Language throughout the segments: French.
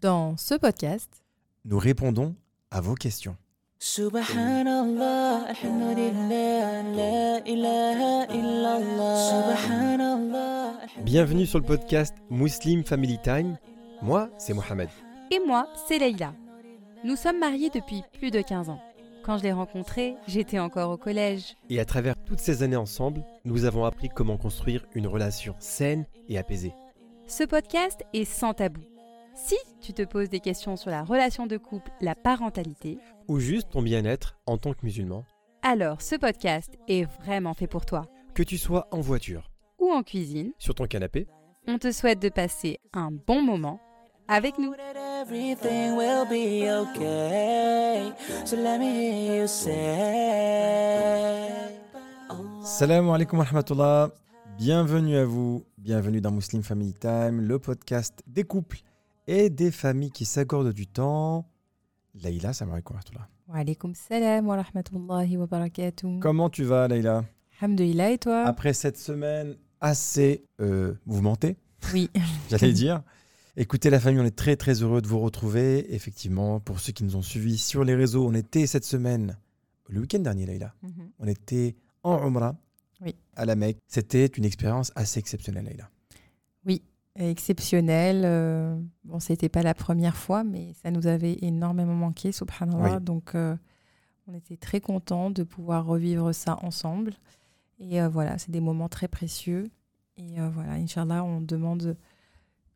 Dans ce podcast, nous répondons à vos questions. Subhanallah, alhamdulillah, la ilaha illallah. Subhanallah. Bienvenue sur le podcast Muslim Family Time. Moi, c'est Mohamed. et moi, c'est Leïla. Nous sommes mariés depuis plus de 15 ans. Quand je l'ai rencontré, j'étais encore au collège. Et à travers toutes ces années ensemble, nous avons appris comment construire une relation saine et apaisée. Ce podcast est sans tabou. Si tu te poses des questions sur la relation de couple, la parentalité, Ou juste ton bien-être en tant que musulman. alors ce podcast est vraiment fait pour toi. Que tu sois en voiture, Ou en cuisine, sur ton canapé, on te souhaite de passer un bon moment avec nous. That everything will be okay. So let me hear you say. Salam alaikum wa rahmatullah. Bienvenue à vous, bienvenue dans Muslim Family Time, le podcast des couples et des familles qui s'accordent du temps. Laïla, salam alaikum wa alaykoum salam wa rahmatullahi wa barakatuh. Comment tu vas, Laïla Alhamdulillah et toi? Après cette semaine assez euh, mouvementée, Oui. j'allais dire. Écoutez la famille, on est très très heureux de vous retrouver. Effectivement, pour ceux qui nous ont suivis sur les réseaux, on était cette semaine, le week-end dernier, Laïla, Mhm. on était en Umrah Oui. à la Mecque. C'était une expérience assez exceptionnelle, Laïla. Exceptionnel. euh, bon, c'était pas la première fois, mais ça nous avait énormément manqué, subhanallah. Oui. Donc, euh, on était très contents de pouvoir revivre ça ensemble. Et euh, voilà, c'est des moments très précieux. Et euh, voilà, Inch'Allah, on demande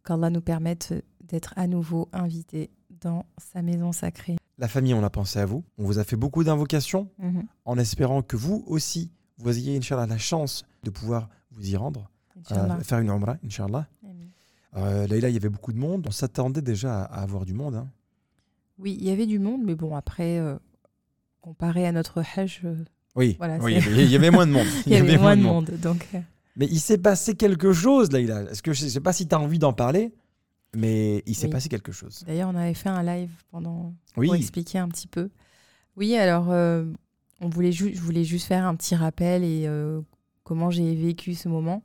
qu'Allah nous permette d'être à nouveau invités dans sa maison sacrée. La famille, on a pensé à vous. On vous a fait beaucoup d'invocations Mhm. en espérant que vous aussi, vous ayez, Inch'Allah, la chance de pouvoir vous y rendre, euh, faire une Umrah, Inch'Allah. Euh, Laïla, il y avait beaucoup de monde. On s'attendait déjà à, à avoir du monde. hein. Oui, il y avait du monde, mais bon, après, euh, comparé à notre Hajj, euh, Oui, Voilà, oui, il y avait- il y avait moins de monde. il y avait moins de monde. Donc, Mais il s'est passé quelque chose. Est-ce que je ne sais pas si tu as envie d'en parler, mais il s'est Oui. passé quelque chose. D'ailleurs, on avait fait un live pendant Oui, pour expliquer un petit peu. Oui, alors euh, on voulait je voulais juste faire un petit rappel et euh, comment j'ai vécu ce moment.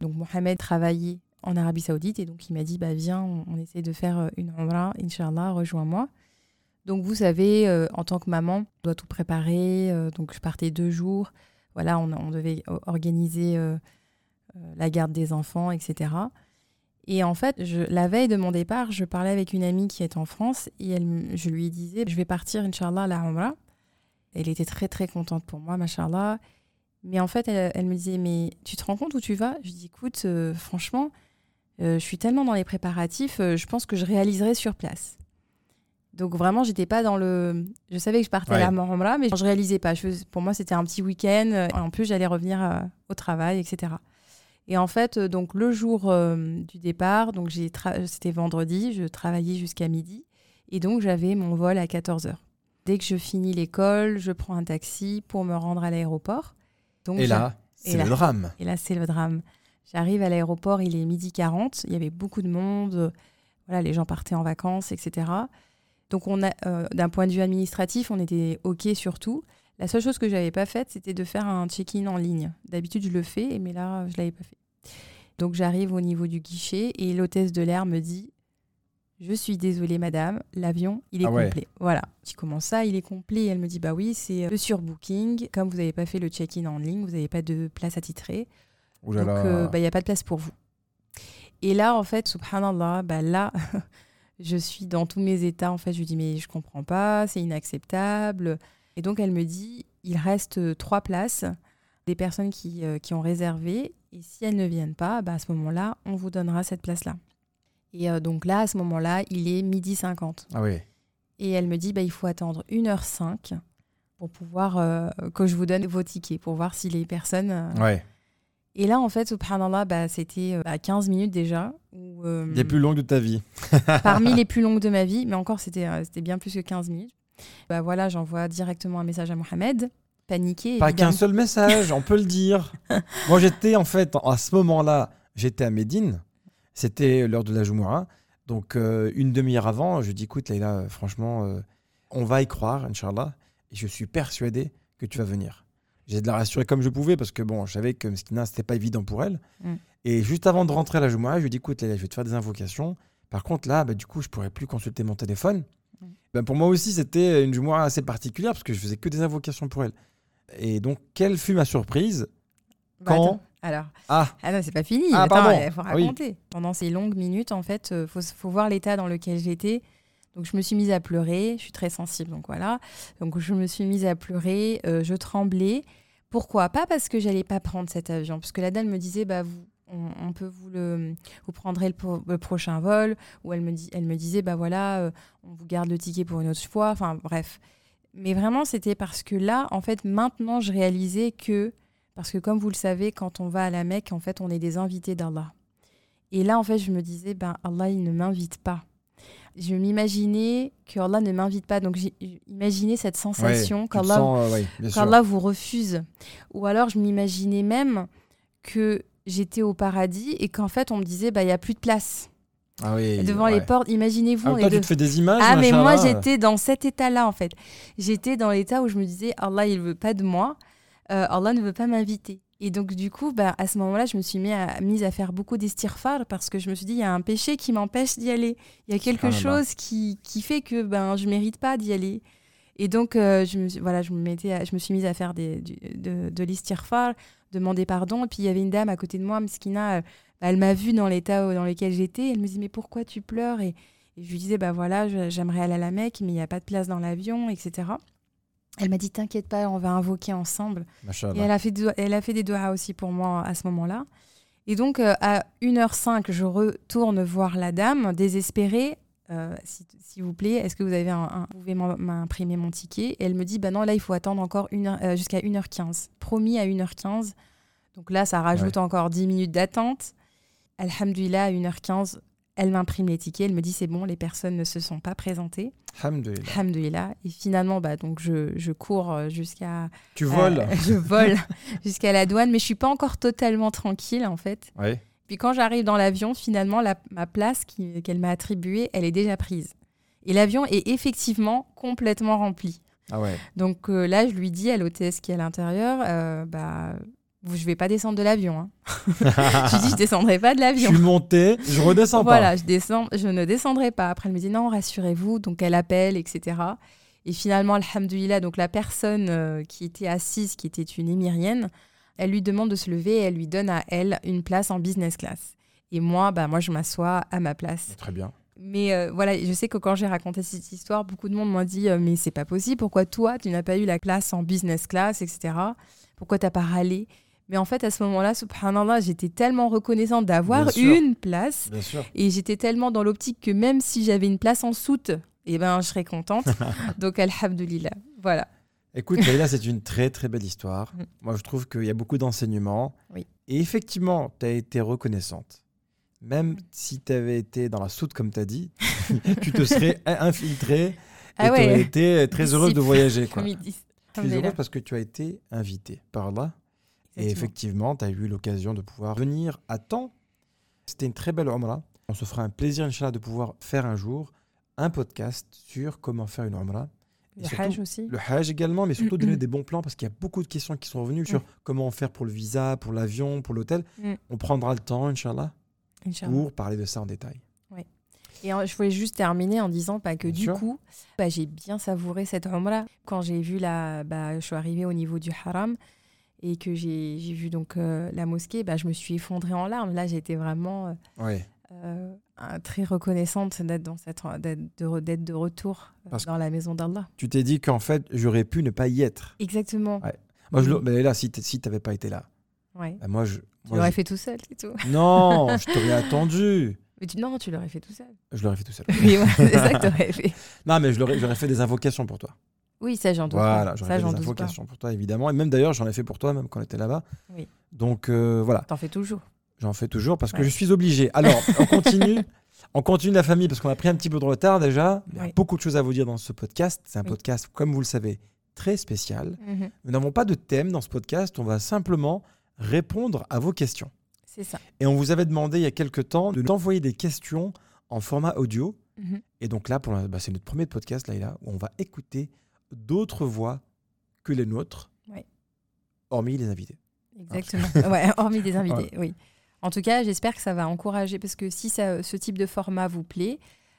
Donc Mohamed travaillait en Arabie Saoudite et donc il m'a dit bah viens, on, essaie de faire euh, une Umrah, Inch'Allah, rejoins-moi. Donc vous savez, euh, en tant que maman, on doit tout préparer. euh, donc je partais deux jours. Voilà, on, devait organiser la garde des enfants, etc. Et en fait, la veille de mon départ, je parlais avec une amie qui est en France et elle, je lui disais, je vais partir, Inch'Allah, à la Umrah. Elle était très, très contente pour moi, Machallah. Mais en fait, elle, elle me disait, mais tu te rends compte où tu vas? Je dis, écoute, euh, franchement, euh, je suis tellement dans les préparatifs, euh, je pense que je réaliserai sur place. Donc vraiment, j'étais pas dans le... Je savais que je partais Ouais. à la Umrah, mais je réalisais pas. Je Pour moi, c'était un petit week-end. En plus, j'allais revenir au travail, etc. Et en fait, donc le jour du départ, donc j'ai tra- c'était vendredi, je travaillais jusqu'à midi, et donc j'avais mon vol à 14h. Dès que je finis l'école, je prends un taxi pour me rendre à l'aéroport. Donc et là, c'est le drame. et là, c'est le drame. J'arrive à l'aéroport, il est midi 40, il y avait beaucoup de monde, voilà, les gens partaient en vacances, etc. Donc, on a, euh, d'un point de vue administratif, on était OK sur tout. La seule chose que je n'avais pas faite, c'était de faire un check-in en ligne. D'habitude, je le fais, mais là, je ne l'avais pas fait. Donc, j'arrive au niveau du guichet et l'hôtesse de l'air me dit Je suis désolée, madame, l'avion, il est Ah ouais. complet. Voilà. Je dis Comment ça, il est complet Elle me dit Bah oui, c'est le surbooking. Comme vous n'avez pas fait le check-in en ligne, vous n'avez pas de place attitrée. Ouh là Donc, là. euh, bah, il n'y a pas de place pour vous. Et là, en fait, subhanallah, bah, là, je suis dans tous mes états. En fait, je lui dis, mais je comprends pas, c'est inacceptable. Et donc, elle me dit, il reste euh, trois places des personnes qui, euh, qui ont réservé. Et si elles ne viennent pas, bah, à ce moment-là, on vous donnera cette place-là. Et euh, donc là, à ce moment-là, il est midi 50. Ah oui. Et elle me dit, bah, il faut attendre 1h05 pour pouvoir euh, que je vous donne vos tickets, pour voir si les personnes... euh, Ouais. et là, en fait, subhanallah, bah, c'était euh, à 15 minutes déjà. Où, euh, Les plus longues de ta vie. parmi les plus longues de ma vie, mais encore, c'était euh, c'était bien plus que 15 minutes. Bah voilà, j'envoie directement un message à Mohamed, paniqué. Pas évidemment. qu'un seul message, on peut le dire. Moi, j'étais en fait, à ce moment-là, j'étais à Médine. C'était l'heure de la Jumu'ah. Donc, euh, une demi-heure avant, je dis écoute, Leïla, euh, franchement, euh, on va y croire, Inch'Allah. Et je suis persuadé que tu vas venir. J'ai de la rassurer comme je pouvais parce que bon, je savais que Mskina, c'était pas évident pour elle. Mm. Et juste avant de rentrer à la Jumu'ah, je lui dis écoute, Leïla, je vais te faire des invocations Par contre, là, bah, du coup, je pourrais plus consulter mon téléphone. Mm. Ben, pour moi aussi, c'était une Jumu'ah assez particulière parce que je faisais que des invocations pour elle. Et donc, quelle fut ma surprise Bah, Quand attends, Alors, Ah, ah non, c'est pas fini. Ah, Attends, il faut Ah oui. raconter. Pendant ces longues minutes, en fait, il faut, faut voir l'état dans lequel j'étais. Donc, je me suis mise à pleurer. Je suis très sensible, donc voilà. Donc, je me suis mise à pleurer. euh, je tremblais. Pourquoi? Pas parce que j'allais pas prendre cet avion. Parce que la dame me disait, bah, vous, on, on peut vous le, vous prendrez le, pro- le prochain vol. Ou elle me, elle me disait, bah voilà, euh, on vous garde le ticket pour une autre fois. Enfin, bref. Mais vraiment, c'était parce que là, en fait, maintenant, je réalisais que, parce que comme vous le savez, quand on va à la Mecque, en fait, on est des invités d'Allah. Et là, en fait, je me disais, ben, Allah, il ne m'invite pas. Je m'imaginais que Allah ne m'invite pas. Donc, j'ai imaginé cette sensation ouais, qu'Allah euh, ouais, qu'Allah vous refuse. Ou alors, je m'imaginais même que j'étais au paradis et qu'en fait, on me disait, bah, il n'y a plus de place. Ah oui, Devant ouais. les portes, imaginez-vous. Ah, toi, tu de- te fais des images ah, mais moi, là. j'étais dans cet état-là, en fait. J'étais dans l'état où je me disais, Allah, il veut pas de moi. Euh, Allah ne veut pas m'inviter. Et donc, du coup, bah, à ce moment-là, je me suis mis à, mise à faire beaucoup d'estirfar parce que je me suis dit, il y a un péché qui m'empêche d'y aller. Il y a quelque chose qui, qui fait que ben, je mérite pas d'y aller. Et donc, euh, je, me, suis- voilà, je, me mettais à- je me suis mise à faire des, du- de, de l'estirfar, demander pardon. Et puis, il y avait une dame à côté de moi, Mskina, euh, bah, elle m'a vue dans l'état dans lequel j'étais. Elle me dit, mais pourquoi tu pleures? Et, et je lui disais, bah voilà, j'aimerais aller à la Mecque, mais il n'y a pas de place dans l'avion, etc. Elle m'a dit, t'inquiète pas, on va invoquer ensemble. Et elle a, fait do- elle a fait des doigts aussi pour moi à ce moment-là. Et donc, euh, à 1h05, je retourne voir la dame, désespérée. Euh, si- S'il vous plaît, est-ce que vous avez un, un- vous pouvez m'im- m'imprimer mon ticket? Et elle me dit, bah non, là, il faut attendre encore une heure- euh, jusqu'à 1h15. Promis à 1h15. Donc là, ça rajoute encore 10 minutes d'attente. Alhamdulillah, à 1h15, elle m'imprime les tickets. Elle me dit, c'est bon, les personnes ne se sont pas présentées. Alhamdulillah. Alhamdulillah. Et finalement, bah, donc je, je cours euh, jusqu'à Tu voles euh, je vole jusqu'à la douane, mais je suis pas encore totalement tranquille en fait. Ouais. Puis quand j'arrive dans l'avion, finalement, la- ma place qu'elle m'a attribuée, elle est déjà prise. Et l'avion est effectivement complètement rempli. Ah ouais. Donc euh, là, je lui dis à l'hôtesse qui est à l'intérieur, euh, bah, je vais pas descendre de l'avion. hein. je dis, je descendrai pas de Je l'avion. suis monté, je redescends Voilà, je, descends, je ne descendrai pas. Après, elle me dit non, rassurez-vous. Donc, elle appelle, etc. Et finalement, alhamdoulilah, donc la personne euh, qui était assise, qui était une émirienne, elle lui demande de se lever et elle lui donne à elle une place en business class. Et moi, bah, moi je m'assois à ma place. pas. Très bien. Mais euh, voilà, je sais que quand j'ai raconté cette histoire, beaucoup de monde m'a dit euh, Mais c'est pas possible, pourquoi toi, tu n'as pas eu la place en business class, etc. Pourquoi t'as pas râlé? Mais en fait, à ce moment-là, subhanallah, j'étais tellement reconnaissante d'avoir une place. Bien sûr. Et j'étais tellement dans l'optique que même si j'avais une place en soute, eh ben, je serais contente. Donc, alhamdoulilah. Voilà. Écoute, Leïla, c'est une très très belle histoire. Mm. Moi, je trouve qu'il y a beaucoup d'enseignements. Oui. Et effectivement, tu as été reconnaissante. Même Mm. si tu avais été dans la soute, comme tu as dit, tu te serais infiltrée et Ah tu aurais ouais. été très heureuse de voyager. Quoi. Tu es heureuse parce que tu as été invitée par Et effectivement, tu as eu l'occasion de pouvoir venir à temps. C'était une très belle Umrah. On se fera un plaisir, Inch'Allah, de pouvoir faire un jour un podcast sur comment faire une. Et Le surtout, Hajj aussi. Le Hajj également, mais surtout Mm, donner mm. des bons plans parce qu'il y a beaucoup de questions qui sont revenues sur comment faire pour le visa, pour l'avion, pour l'hôtel. Mm. On prendra le temps, Inch'Allah, Inch'Allah. pour parler de ça en détail. Et euh, je voulais juste terminer en disant bah, que Bien du sûr. coup, bah, j'ai bien savouré cette Umrah. Quand j'ai vu la, bah, je suis arrivée au niveau du haram et que j'ai vu donc euh, la mosquée, bah, je me suis effondrée en larmes. Là, été vraiment euh, euh, très reconnaissante d'être dans cette d'être de, retour Parce dans la maison d'Allah. Tu t'es dit qu'en fait, j'aurais pu ne pas y être. Exactement. Ouais. Moi, je, mais là, si tu si t'avais pas été là, Ouais. bah, moi, je. Tu l'aurais je- fait tout seul, c'est tout. Non, je t'aurais attendu. Mais tu- non, tu l'aurais fait tout seul. Je l'aurais fait tout seul. Oui, c'est ça que tu aurais fait. Non, mais je l'aurais- j'aurais fait des invocations pour toi. Oui, ça, j'en doute Voilà, j'aurais Ça, fait j'en des invocations pour toi, évidemment. Et même d'ailleurs, j'en ai fait pour toi, même quand on était là-bas. Oui. Donc euh, voilà, T'en fais toujours. j'en fais toujours parce que je suis obligé. Alors, on continue. On continue la famille parce qu'on a pris un petit peu de retard déjà. Il y a Oui. beaucoup de choses à vous dire dans ce podcast. C'est un Oui. podcast, comme vous le savez, très spécial. Mhm. Nous n'avons pas de thème dans ce podcast. On va simplement répondre à vos questions. C'est ça. Et on vous avait demandé il y a quelques temps de nous envoyer des questions en format audio. Mhm. Et donc là, bah, c'est notre premier podcast, là, où on va écouter d'autres voix que les nôtres, hormis les invités. Exactement. ouais, hormis des invités, oui. En tout cas, j'espère que ça va encourager, parce que si ça, ce type de format vous plaît,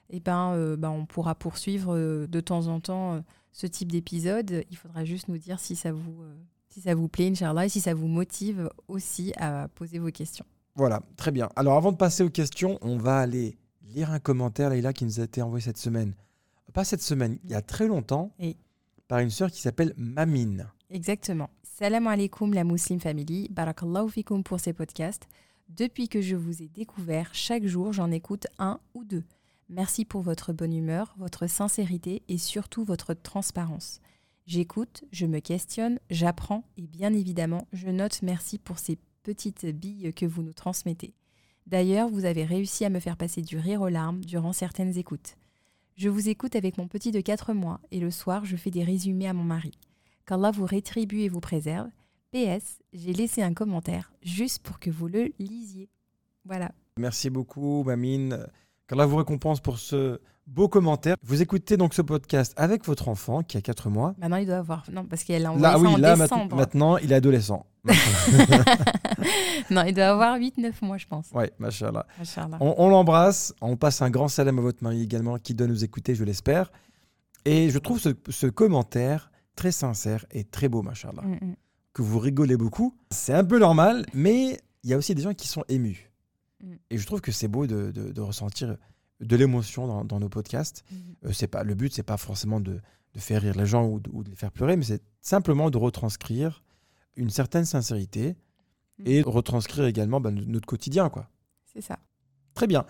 eh ben, euh, ben, on pourra poursuivre euh, de temps en temps euh, ce type d'épisode. Il faudra juste nous dire si ça vous, si ça vous plaît, Inch'Allah, et si ça vous motive aussi à poser vos questions. Voilà, très bien. Alors avant de passer aux questions, on va aller lire un commentaire, Leïla, qui nous a été envoyé cette semaine. Pas cette semaine, il y a très longtemps. Par une sœur qui s'appelle Mamine. Exactement. Salam alaikum la Muslim Family. Barakallahu fikum pour ces podcasts. Depuis que je vous ai découvert, chaque jour j'en écoute un ou deux. Merci pour votre bonne humeur, votre sincérité et surtout votre transparence. J'écoute, je me questionne, j'apprends et bien évidemment, je note merci pour ces petites billes que vous nous transmettez. D'ailleurs, vous avez réussi à me faire passer du rire aux larmes durant certaines écoutes. Je vous écoute avec mon petit de 4 mois et le soir, je fais des résumés à mon mari. Qu'Allah vous rétribue et vous préserve. PS, j'ai laissé un commentaire juste pour que vous le lisiez. Voilà. Merci beaucoup, Mamine. Qu'Allah vous récompense pour ce beau commentaire. Vous écoutez donc ce podcast avec votre enfant qui a 4 mois. Maintenant, il doit avoir. Non, parce qu'elle a envoyé Là, ça oui, en là, décembre. maintenant, il est adolescent. non, il doit avoir 8-9 mois, je pense. ouais, machallah. Machallah. On, on l'embrasse. On passe un grand salam à votre mari également, qui doit nous écouter, je l'espère. Et je trouve ce, ce commentaire très sincère et très beau, machallah. Mm, mm. Que vous rigolez beaucoup. C'est un peu normal, mais il y a aussi des gens qui sont émus. Mm. Et je trouve que c'est beau de, de- de ressentir de l'émotion dans, dans nos podcasts. Mm. Euh, c'est pas, le but, c'est pas forcément de, de faire rire les gens ou de, ou de les faire pleurer, mais c'est simplement de retranscrire une certaine sincérité et retranscrire également bah, notre quotidien. quoi. C'est ça. Très bien.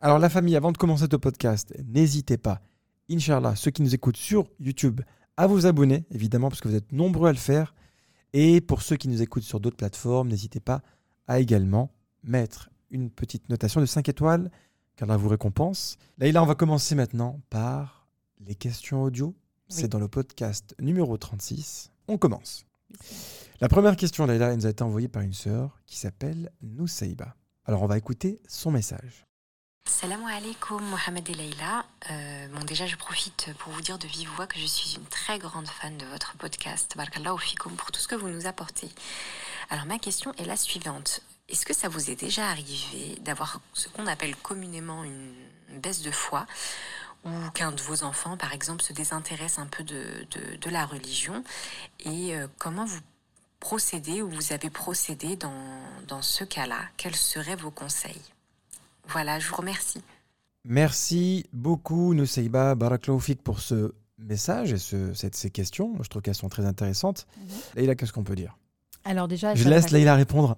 Alors la famille, avant de commencer ce podcast, n'hésitez pas, Inch'Allah, ceux qui nous écoutent sur YouTube, à vous abonner, évidemment, parce que vous êtes nombreux à le faire. Et pour ceux qui nous écoutent sur d'autres plateformes, n'hésitez pas à également mettre une petite notation de 5 étoiles, car là vous récompense. Là, on va commencer maintenant par les questions audio. C'est Oui. dans le podcast numéro 36. On commence. La première question, Laïla, elle nous a été envoyée par une sœur qui s'appelle Noussaïba. Alors on va écouter son message. Salam alaikum Mohamed et Leïla. Euh, bon déjà je profite pour vous dire de vive voix que je suis une très grande fan de votre podcast. Barakallahu fikoum pour tout ce que vous nous apportez. Alors ma question est la suivante. Est-ce que ça vous est déjà arrivé d'avoir ce qu'on appelle communément une baisse de foi ou qu'un de vos enfants par exemple se désintéresse un peu de, de, de la religion? Et euh, comment vous procédez ou vous avez procédé dans, dans ce cas-là? Quels seraient vos conseils? Voilà, je vous remercie. Merci beaucoup Noussaïba Barakallahu Fik pour ce message et ce, cette- ces questions. Je trouve qu'elles sont très intéressantes. Laïla, qu'est-ce qu'on peut dire? Alors déjà, Je laisse Laïla répondre.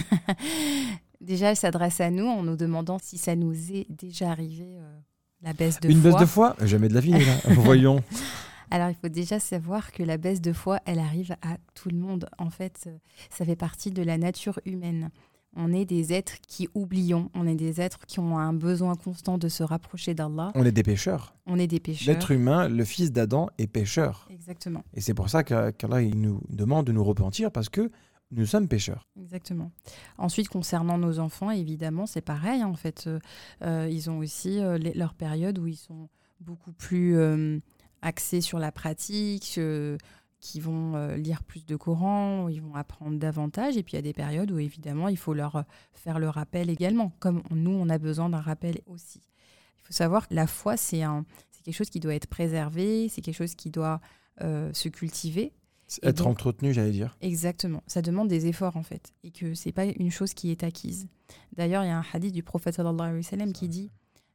déjà, elle s'adresse à nous en nous demandant si ça nous est déjà arrivé euh, la baisse de Une foi. baisse de foi Jamais de la vie. Voyons. Alors, il faut déjà savoir que la baisse de foi, elle arrive à tout le monde. En fait, ça fait partie de la nature humaine. On est des êtres qui oublions, on est des êtres qui ont un besoin constant de se rapprocher d'Allah. On est des pécheurs. On est des pécheurs. L'être humain, le fils d'Adam, est pécheur. Exactement, Et c'est pour ça qu'Allah il nous demande de nous repentir parce que nous sommes pécheurs. exactement. Ensuite, concernant nos enfants, évidemment, c'est pareil. hein, En fait, Euh, euh, ils ont aussi euh, les- leur période où ils sont beaucoup plus euh, axés sur la pratique, qui vont euh, lire plus de Coran, ils vont apprendre davantage. Et puis il y a des périodes où évidemment il faut leur euh, faire le rappel également, comme nous on a besoin d'un rappel aussi. Il faut savoir que la foi c'est un, c'est quelque chose qui doit être préservé, c'est quelque chose qui doit euh, se cultiver. Être donc- entretenu, j'allais dire. Exactement, ça demande des efforts en fait, et que c'est pas une chose qui est acquise. D'ailleurs, il y a un hadith du prophète sallallahu alayhi wa sallam qui dit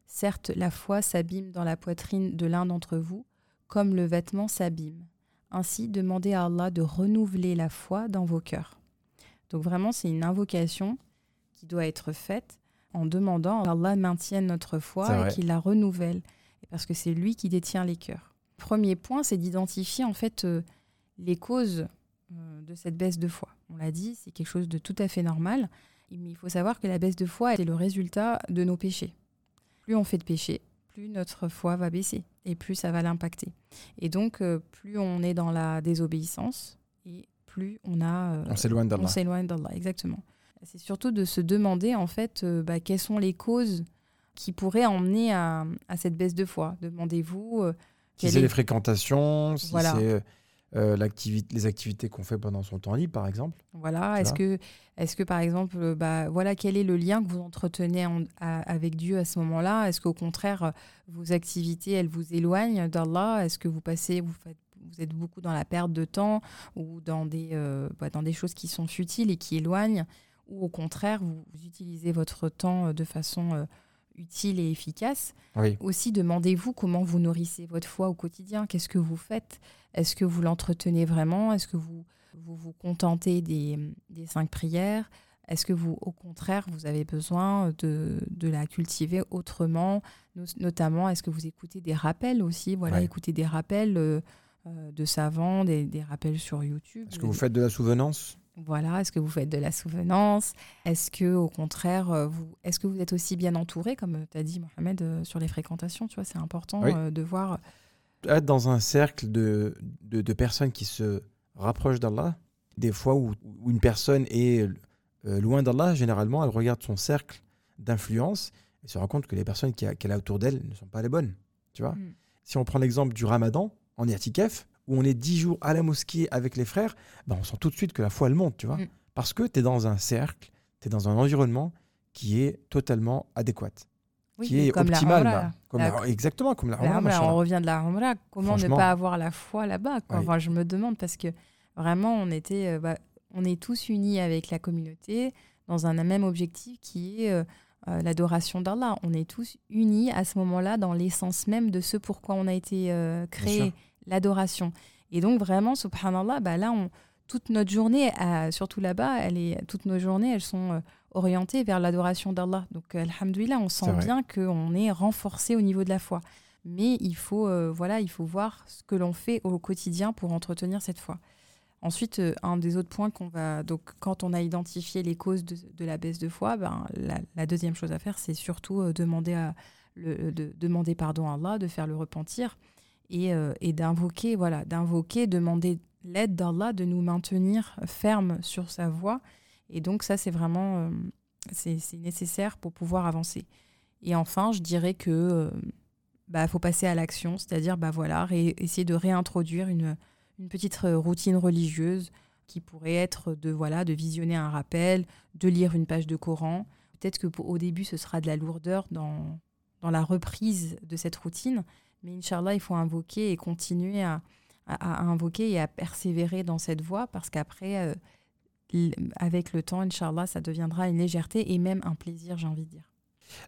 Certes, la foi s'abîme dans la poitrine de l'un d'entre vous, comme le vêtement s'abîme. Ainsi, demandez à Allah de renouveler la foi dans vos cœurs. Donc vraiment, c'est une invocation qui doit être faite en demandant à Allah maintienne notre foi et qu'il la renouvelle, parce que c'est lui qui détient les cœurs. Premier point, c'est d'identifier en fait euh, les causes euh, de cette baisse de foi. On l'a dit, c'est quelque chose de tout à fait normal, mais il faut savoir que la baisse de foi est le résultat de nos péchés. Plus on fait de péchés, plus notre foi va baisser et plus ça va l'impacter. Et donc, euh, plus on est dans la désobéissance et plus on a euh, On s'éloigne on d'Allah. s'éloigne d'Allah, exactement. C'est surtout de se demander, en fait, euh, bah, quelles sont les causes qui pourraient emmener à, à cette baisse de foi. Demandez-vous Si c'est est- les fréquentations, si Voilà. c'est euh, les activités qu'on fait pendant son temps libre, par exemple. Voilà. Est-ce que, est-ce que par exemple, euh, bah, voilà, quel est le lien que vous entretenez en- à- avec Dieu à ce moment-là? Est-ce qu'au contraire, vos activités, elles vous éloignent d'Allah? Est-ce que vous passez, vous faites, vous êtes beaucoup dans la perte de temps ou dans des, euh, bah, dans des choses qui sont futiles et qui éloignent? Ou au contraire, vous, vous utilisez votre temps de façon euh, utile et efficace? Oui. aussi, demandez-vous comment vous nourrissez votre foi au quotidien? Qu'est-ce que vous faites? Est-ce que vous l'entretenez vraiment? Est-ce que vous, vous vous contentez des, des cinq prières? Est-ce que vous, au contraire, vous avez besoin de, de la cultiver autrement? Notamment, est-ce que vous écoutez des rappels aussi? Voilà, Ouais. écoutez des rappels euh, euh, de savants, des, des rappels sur YouTube. Est-ce que vous faites de la souvenance? Voilà, est-ce que vous faites de la souvenance? Est-ce que au contraire, euh, vous est-ce que vous êtes aussi bien entouré comme tu as dit Mohamed sur les fréquentations, tu vois, c'est important Oui. de voir Être dans un cercle de, de, de personnes qui se rapprochent d'Allah, des fois où, où une personne est euh, loin d'Allah, généralement, elle regarde son cercle d'influence et se rend compte que les personnes qu'elle a autour d'elle ne sont pas les bonnes. Tu vois Mm. Si on prend l'exemple du ramadan, en Yatikef, où on est dix jours à la mosquée avec les frères, ben on sent tout de suite que la foi, elle monte, tu vois Mm. Parce que tu es dans un cercle, tu es dans un environnement qui est totalement adéquat, Oui, qui est comme la optimal. Umrah, là. Comme la- la- exactement, comme la, La on revient de la Umrah. Comment ne pas avoir la foi là-bas quoi Oui. Enfin, Je me demande parce que vraiment, on, était, euh, bah, on est tous unis avec la communauté dans un même objectif qui est euh, euh, l'adoration d'Allah. On est tous unis à ce moment-là dans l'essence même de ce pourquoi on a été euh, créé, l'adoration. Et donc vraiment, subhanallah, bah, là, on, toute notre journée, surtout là-bas, toutes nos journées, elles sont orientées vers l'adoration d'Allah. Donc, euh, alhamdoulilah, on sent bien qu'on est renforcé au niveau de la foi. Mais il faut, euh, voilà, il faut voir ce que l'on fait au quotidien pour entretenir cette foi. Ensuite, euh, un des autres points qu'on va. Donc, quand on a identifié les causes de, de la baisse de foi, ben, la, la deuxième chose à faire, c'est surtout euh, demander, à, le, de, demander pardon à Allah, de faire le repentir et, et d'invoquer, voilà, d'invoquer, demander l'aide d'Allah de nous maintenir fermes sur sa voie. Et donc, ça, c'est vraiment euh, c'est nécessaire pour pouvoir avancer. Et enfin, je dirais que euh, bah, faut passer à l'action, c'est-à-dire bah, voilà, essayer de réintroduire une, une petite euh, routine religieuse qui pourrait être de voilà de visionner un rappel, de lire une page de Coran. Peut-être que pour- au début ce sera de la lourdeur dans, dans la reprise de cette routine, mais Inch'Allah, il faut invoquer et continuer à, à- invoquer et à persévérer dans cette voie parce qu'après, avec le temps, Inch'Allah, ça deviendra une légèreté et même un plaisir, j'ai envie de dire.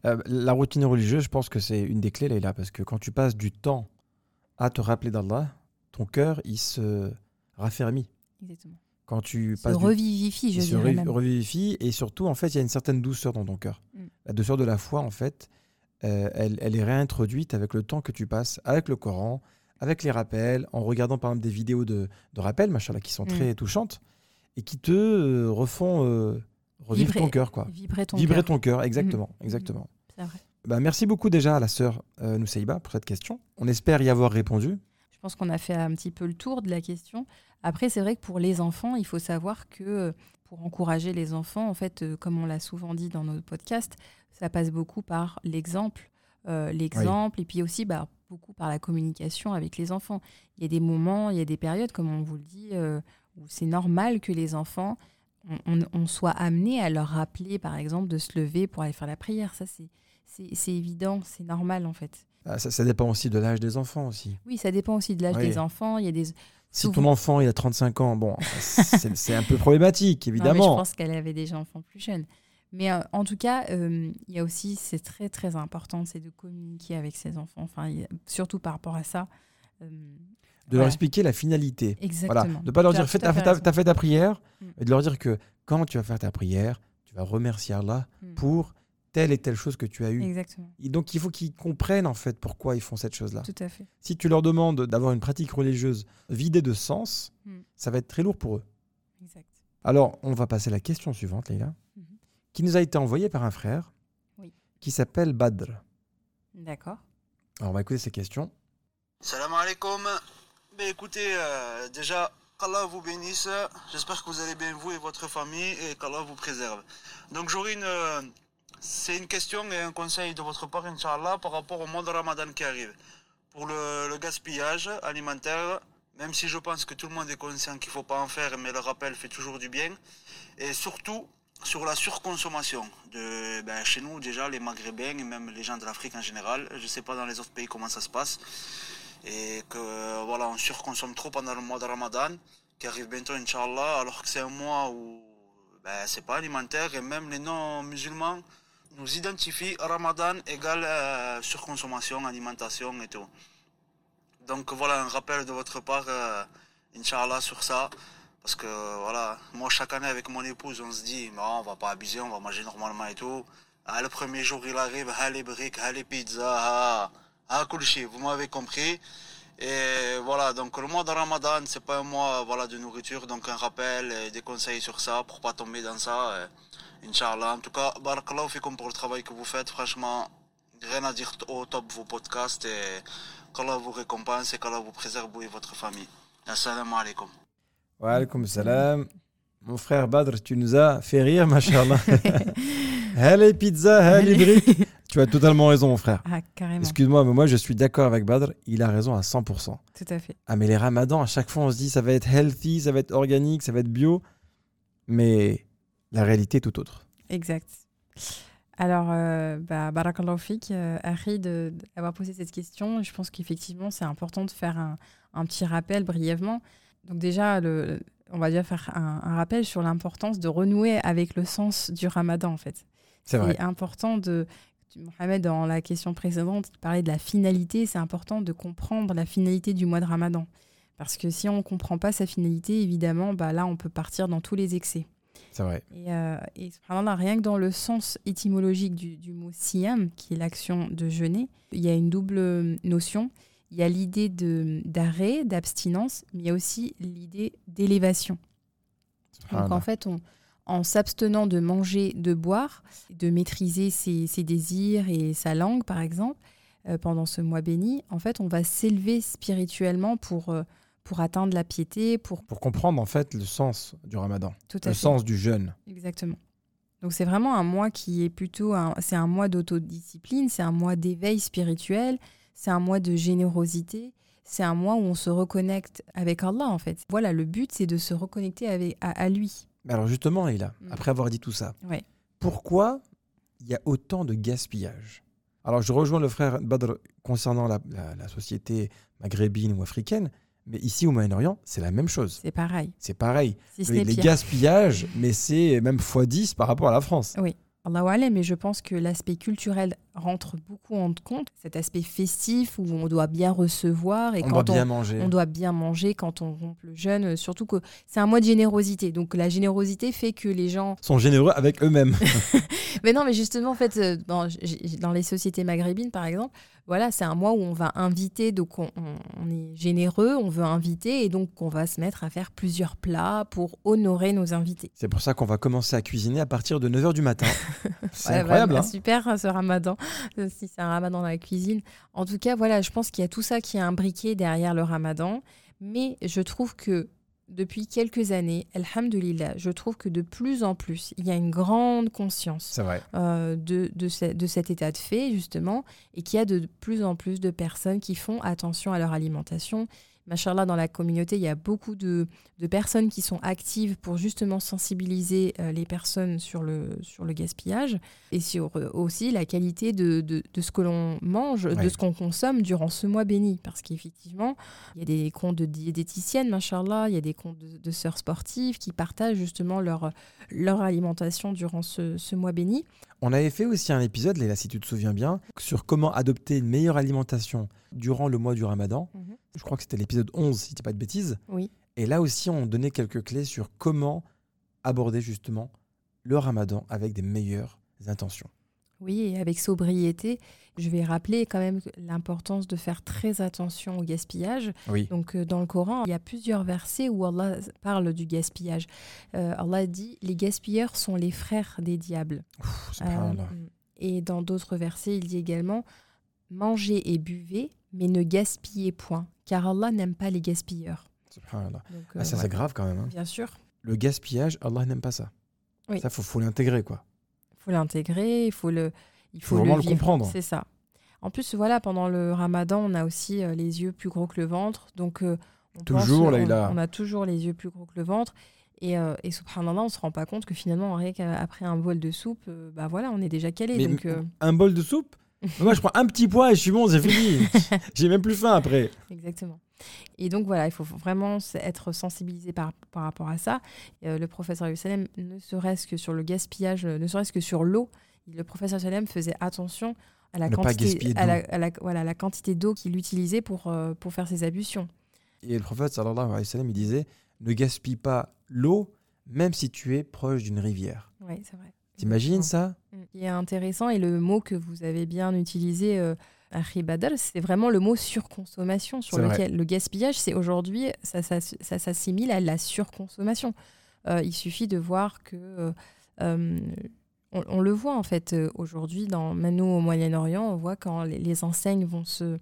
Euh, la routine religieuse, je pense que c'est une des clés, là, parce que quand tu passes du temps à te rappeler d'Allah, ton cœur, il se raffermit. Exactement. Quand tu Se passes du revivifie, je il se dirais re- même. revivifie et surtout, en fait, il y a une certaine douceur dans ton cœur. Mm. La douceur de la foi, en fait, euh, elle, elle est réintroduite avec le temps que tu passes avec le Coran, avec les rappels, en regardant par exemple des vidéos de, de rappels, machallah, qui sont Mm. très touchantes et qui te euh, refont euh, revivre Vibrer- ton cœur, quoi. Vibrer ton Vibrer cœur. ton cœur, exactement, Mm. exactement. Vrai. Bah, merci beaucoup déjà à la sœur euh, Noussaïba pour cette question. On espère y avoir répondu. Je pense qu'on a fait un petit peu le tour de la question. Après, c'est vrai que pour les enfants, il faut savoir que euh, pour encourager les enfants, en fait, euh, comme on l'a souvent dit dans nos podcasts, ça passe beaucoup par l'exemple, euh, l'exemple, et puis aussi bah, beaucoup par la communication avec les enfants. Il y a des moments, il y a des périodes, comme on vous le dit, euh, où c'est normal que les enfants, on, on- soit amené à leur rappeler, par exemple, de se lever pour aller faire la prière. Ça, c'est évident, c'est normal, en fait. Ah, ça, ça dépend aussi de l'âge des enfants aussi. Oui, ça dépend aussi de l'âge Oui. des enfants. Il y a des Si Souvent- ton enfant il a 35 ans, bon, c'est un peu problématique, Non, mais évidemment. je pense qu'elle avait déjà enfants plus jeunes. Mais euh, en tout cas, euh, il y a aussi, c'est très très important, c'est de communiquer avec ses enfants. Enfin, a- surtout par rapport à ça. Euh, de leur expliquer la finalité. Exactement. Voilà. De ne pas leur Tu as dire, fais ta, fait ta- raison. t'as fait ta prière, Mm. et de leur dire que quand tu vas faire ta prière, tu vas remercier Allah Mm. pour telle et telle chose que tu as eue. Exactement. Et donc il faut qu'ils comprennent en fait pourquoi ils font cette chose-là. Tout à fait. Si tu leur demandes d'avoir une pratique religieuse vidée de sens, Mm. ça va être très lourd pour eux. Exact. Alors, on va passer à la question suivante, Leïla, Mhm. qui nous a été envoyée par un frère Oui. qui s'appelle Badr. D'accord. Alors, on va écouter ces questions. Salam alaikum. Écoutez, euh, déjà, qu'Allah vous bénisse. J'espère que vous allez bien, vous et votre famille, et qu'Allah vous préserve. Donc, j'aurais une. euh, c'est une question et un conseil de votre part, Inch'Allah, par rapport au mois de Ramadan qui arrive. Pour le, le gaspillage alimentaire, Même si je pense que tout le monde est conscient qu'il ne faut pas en faire, mais le rappel fait toujours du bien. Et surtout sur la surconsommation. De, ben, chez nous, déjà, les Maghrébins et même les gens de l'Afrique en général, je ne sais pas dans les autres pays comment ça se passe. Et que voilà, on surconsomme trop pendant le mois de Ramadan, qui arrive bientôt, Inch'Allah, alors que c'est un mois où ben, c'est pas alimentaire et même les non-musulmans nous identifient Ramadan égale euh, surconsommation, alimentation et tout. Donc voilà un rappel de votre part, euh, Inch'Allah, sur ça. Parce que voilà, moi chaque année avec mon épouse, on se dit, non, on va pas abuser, on va manger normalement et tout. Ah, le premier jour, il arrive, ah les briques, ah les pizzas, ah, ah kulchi, vous m'avez compris. Et voilà, donc le mois de Ramadan, c'est pas un mois voilà, de nourriture, donc un rappel et des conseils sur ça pour pas tomber dans ça. Inch'Allah. En tout cas, barakallahu fikum pour le travail que vous faites. Franchement, rien à dire au top vos podcasts et qu'Allah vous récompense et qu'Allah vous préserve vous et votre famille. Assalamu alaikum. Wa alaykoum salam. Mon frère Badr, tu nous as fait rire, machallah. Allez, pizza, allez, briques. Tu as totalement raison, mon frère. Ah, carrément. Excuse-moi, mais moi, je suis d'accord avec Badr. Il a raison à 100%. Tout à fait. Ah, mais les ramadans, à chaque fois, on se dit ça va être healthy, ça va être organique, ça va être bio. Mais la réalité est tout autre. Exact. Alors, euh, bah, Barakallahu fik, euh, d'avoir posé cette question. Je pense qu'effectivement, c'est important de faire un, un petit rappel brièvement. Donc déjà, le, on va déjà faire un, un rappel sur l'importance de renouer avec le sens du ramadan, en fait. C'est vrai. C'est important de... Mohamed, dans la question précédente, il parlait de la finalité. C'est important de comprendre la finalité du mois de ramadan. Parce que si on ne comprend pas sa finalité, évidemment, bah, là, on peut partir dans tous les excès. C'est vrai. Et, euh, et rien que dans le sens étymologique du, du mot siyam, qui est l'action de jeûner, il y a une double notion. Il y a l'idée d'arrêt, d'abstinence, mais il y a aussi l'idée d'élévation. Donc en fait, on- en s'abstenant de manger, de boire, de maîtriser ses, ses désirs et sa langue, par exemple, euh, pendant ce mois béni, en fait, on va s'élever spirituellement pour, euh, pour atteindre la piété, pour Pour comprendre, en fait, le sens du ramadan, tout le fait. sens du jeûne. Exactement. Donc c'est vraiment un mois qui est plutôt un, c'est un mois d'autodiscipline, c'est un mois d'éveil spirituel, c'est un mois de générosité, c'est un mois où on se reconnecte avec Allah en fait. Voilà, le but c'est de se reconnecter avec, à, à lui. Mais alors justement, Leïla, Mm. après avoir dit tout ça, Ouais. pourquoi il y a autant de gaspillage? Alors je rejoins le frère Badr concernant la, la- la société maghrébine ou africaine, mais ici au Moyen-Orient, c'est la même chose. C'est pareil. C'est pareil. Si Les, pire. gaspillages, mais c'est même x10 par rapport à la France. Mais je pense que l'aspect culturel rentre beaucoup en compte, cet aspect festif où on doit bien recevoir et on quand doit bien on, manger. on doit bien manger quand on rompt le jeûne, euh, surtout que c'est un mois de générosité. Donc la générosité fait que les gens sont généreux avec eux-mêmes. Mais non, mais justement, en fait, euh, dans les sociétés maghrébines, par exemple, voilà, c'est un mois où on va inviter, donc on, on- on est généreux, on veut inviter, et donc on va se mettre à faire plusieurs plats pour honorer nos invités. c'est pour ça qu'on va commencer à cuisiner à partir de 9h du matin. c'est Ouais, incroyable. bah, hein Super hein, ce ramadan, euh, si c'est un ramadan dans la cuisine. En tout cas, voilà, je pense qu'il y a tout ça qui est imbriqué derrière le ramadan. Mais je trouve que depuis quelques années, alhamdulillah, je trouve que de plus en plus, il y a une grande conscience euh, de, de, ce- de cet état de fait, justement, et qu'il y a de plus en plus de personnes qui font attention à leur alimentation. Machallah, dans la communauté, il y a beaucoup de, de personnes qui sont actives pour justement sensibiliser euh, les personnes sur le, sur le gaspillage et sur euh, aussi la qualité de, de, de ce que l'on mange, Ouais. de ce qu'on consomme durant ce mois béni. Parce qu'effectivement, il y a des comptes de diététiciennes, machallah, il y a des comptes de, de sœurs sportives qui partagent justement leur, leur alimentation durant ce, ce mois béni. On avait fait aussi un épisode, Léla, si tu te souviens bien, sur comment adopter une meilleure alimentation durant le mois du ramadan. Mhm. Je crois que c'était l'épisode 11, si dis pas de bêtises. Oui. Et là aussi, on donnait quelques clés sur comment aborder justement le ramadan avec des meilleures intentions. Oui, et avec sobriété, je vais rappeler quand même l'importance de faire très attention au gaspillage. Oui. Donc euh, dans le Coran, il y a plusieurs versets où Allah parle du gaspillage. Euh, Allah dit les gaspilleurs sont les frères des diables. Pff, Euh, subhanallah. et dans d'autres versets, il dit également mangez et buvez, mais ne gaspillez point, car Allah n'aime pas les gaspilleurs. Subhanallah. Donc, Ah, ça, c'est grave quand même. hein. Bien sûr, Le gaspillage, Allah n'aime pas ça. Oui. Ça, faut, faut l'intégrer, quoi. il faut l'intégrer, il faut le, il Faut vraiment le vivre. comprendre. C'est ça. En plus, voilà, pendant le ramadan, on a aussi euh, les yeux plus gros que le ventre. Donc, euh, On Toujours, pense- Leïla. On, on a toujours les yeux plus gros que le ventre. Et, euh, et subhanallah, on se rend pas compte que finalement, rien qu'après un bol de soupe, euh, bah voilà, on est déjà calé. Donc, un bol de soupe? Moi, je prends un petit pois et je suis bon, c'est fini. J'ai même plus faim après. Exactement. Et donc voilà, il faut vraiment être sensibilisé par, par rapport à ça. Le professeur Salem, ne serait-ce que sur le gaspillage, ne serait-ce que sur l'eau, le professeur Salem faisait attention à la Ne quantité, à la, d'eau. à la- voilà, la quantité d'eau qu'il utilisait pour, euh, pour faire ses ablutions. Et le prophète, sallallahu alayhi wa sallam, il disait Ne gaspille pas l'eau, même si tu es proche d'une rivière. Oui, c'est vrai. T'imagines ça? Mm. Il est intéressant et le mot que vous avez bien utilisé, euh, c'est vraiment le mot surconsommation sur vrai. lequel le gaspillage, c'est aujourd'hui, ça, ça, ça s'assimile à la surconsommation. Euh, il suffit de voir que, euh, on, on le voit en fait euh, aujourd'hui, dans même nous au Moyen-Orient, on voit quand les, les enseignes vont se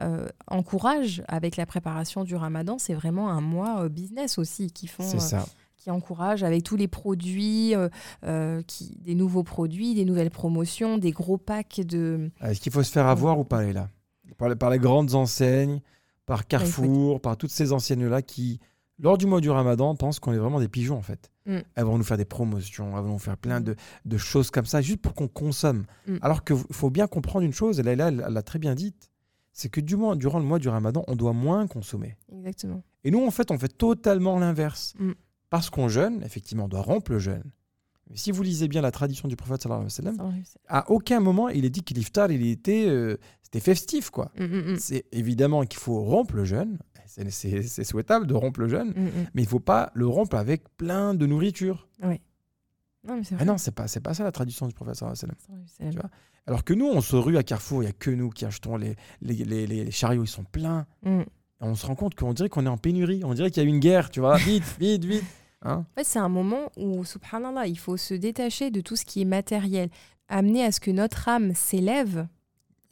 euh, encouragent avec la préparation du Ramadan, c'est vraiment un mois euh, business aussi qui font C'est euh, ça. qui encourage avec tous les produits, qui, des nouveaux produits, des nouvelles promotions, des gros packs de... Est-ce qu'il faut se faire avoir ou pas, là par, par les grandes enseignes, par Carrefour, par toutes ces enseignes-là qui, lors du mois du ramadan, pensent qu'on est vraiment des pigeons, en fait. Mm. Elles vont nous faire des promotions, elles vont nous faire plein de, de choses comme ça, juste pour qu'on consomme. Mm. Alors qu'il faut bien comprendre une chose, et Laïla, elle elle l'a très bien dite, c'est que du moins, durant le mois du ramadan, on doit moins consommer. Exactement. Et nous, en fait, on fait totalement l'inverse. Mm. Parce qu'on jeûne, effectivement, on doit rompre le jeûne. Si vous lisez bien la tradition du prophète, sallallahu alayhi wa sallam, à aucun moment il est dit que l'iftar, il était, euh, c'était festif, quoi. Mm, mm, mm. C'est évidemment qu'il faut rompre le jeûne. C'est- souhaitable de rompre le jeûne, Mm, mais il faut pas le rompre avec plein de nourriture. Non, mais c'est Ah non, c'est pas, pas ça la tradition du prophète. sallallahu alayhi wa sallam. C'est- Tu vois Alors que nous, on se rue à Carrefour, il y a que nous qui achetons les, les, les- les- les chariots, ils sont pleins. On se rend compte qu'on dirait qu'on est en pénurie. On dirait qu'il y a une guerre, tu vois. Vite, vite, vite. Hein En fait, c'est un moment où, subhanallah, il faut se détacher de tout ce qui est matériel, amener à ce que notre âme s'élève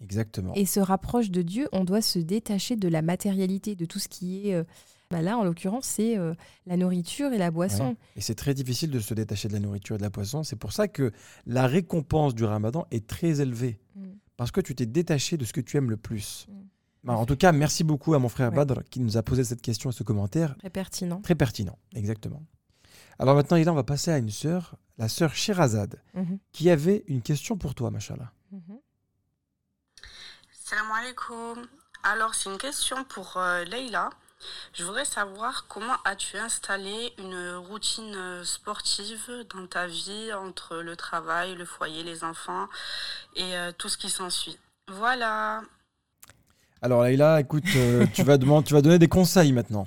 Exactement. et se rapproche de Dieu. On doit se détacher de la matérialité, de tout ce qui est... euh, bah là, en l'occurrence, c'est euh, la nourriture et la boisson. Ouais. Et c'est très difficile de se détacher de la nourriture et de la poisson. C'est pour ça que la récompense du ramadan est très élevée. Mm. Parce que tu t'es détaché de ce que tu aimes le plus. Mm. Bah, en tout cas, merci beaucoup à mon frère Ouais. Badr qui nous a posé cette question et ce commentaire. Très pertinent. Très pertinent, exactement. Alors maintenant, Ilan, on va passer à une sœur, la sœur Sherazade, Mhm, qui avait une question pour toi, machallah. mhm. Salam alaikum. Alors, c'est une question pour euh, Leïla. Je voudrais savoir comment as-tu installé une routine sportive dans ta vie entre le travail, le foyer, les enfants et euh, tout ce qui s'ensuit? Voilà. Alors Leïla, écoute, euh, tu, vas demander, tu vas donner des conseils maintenant.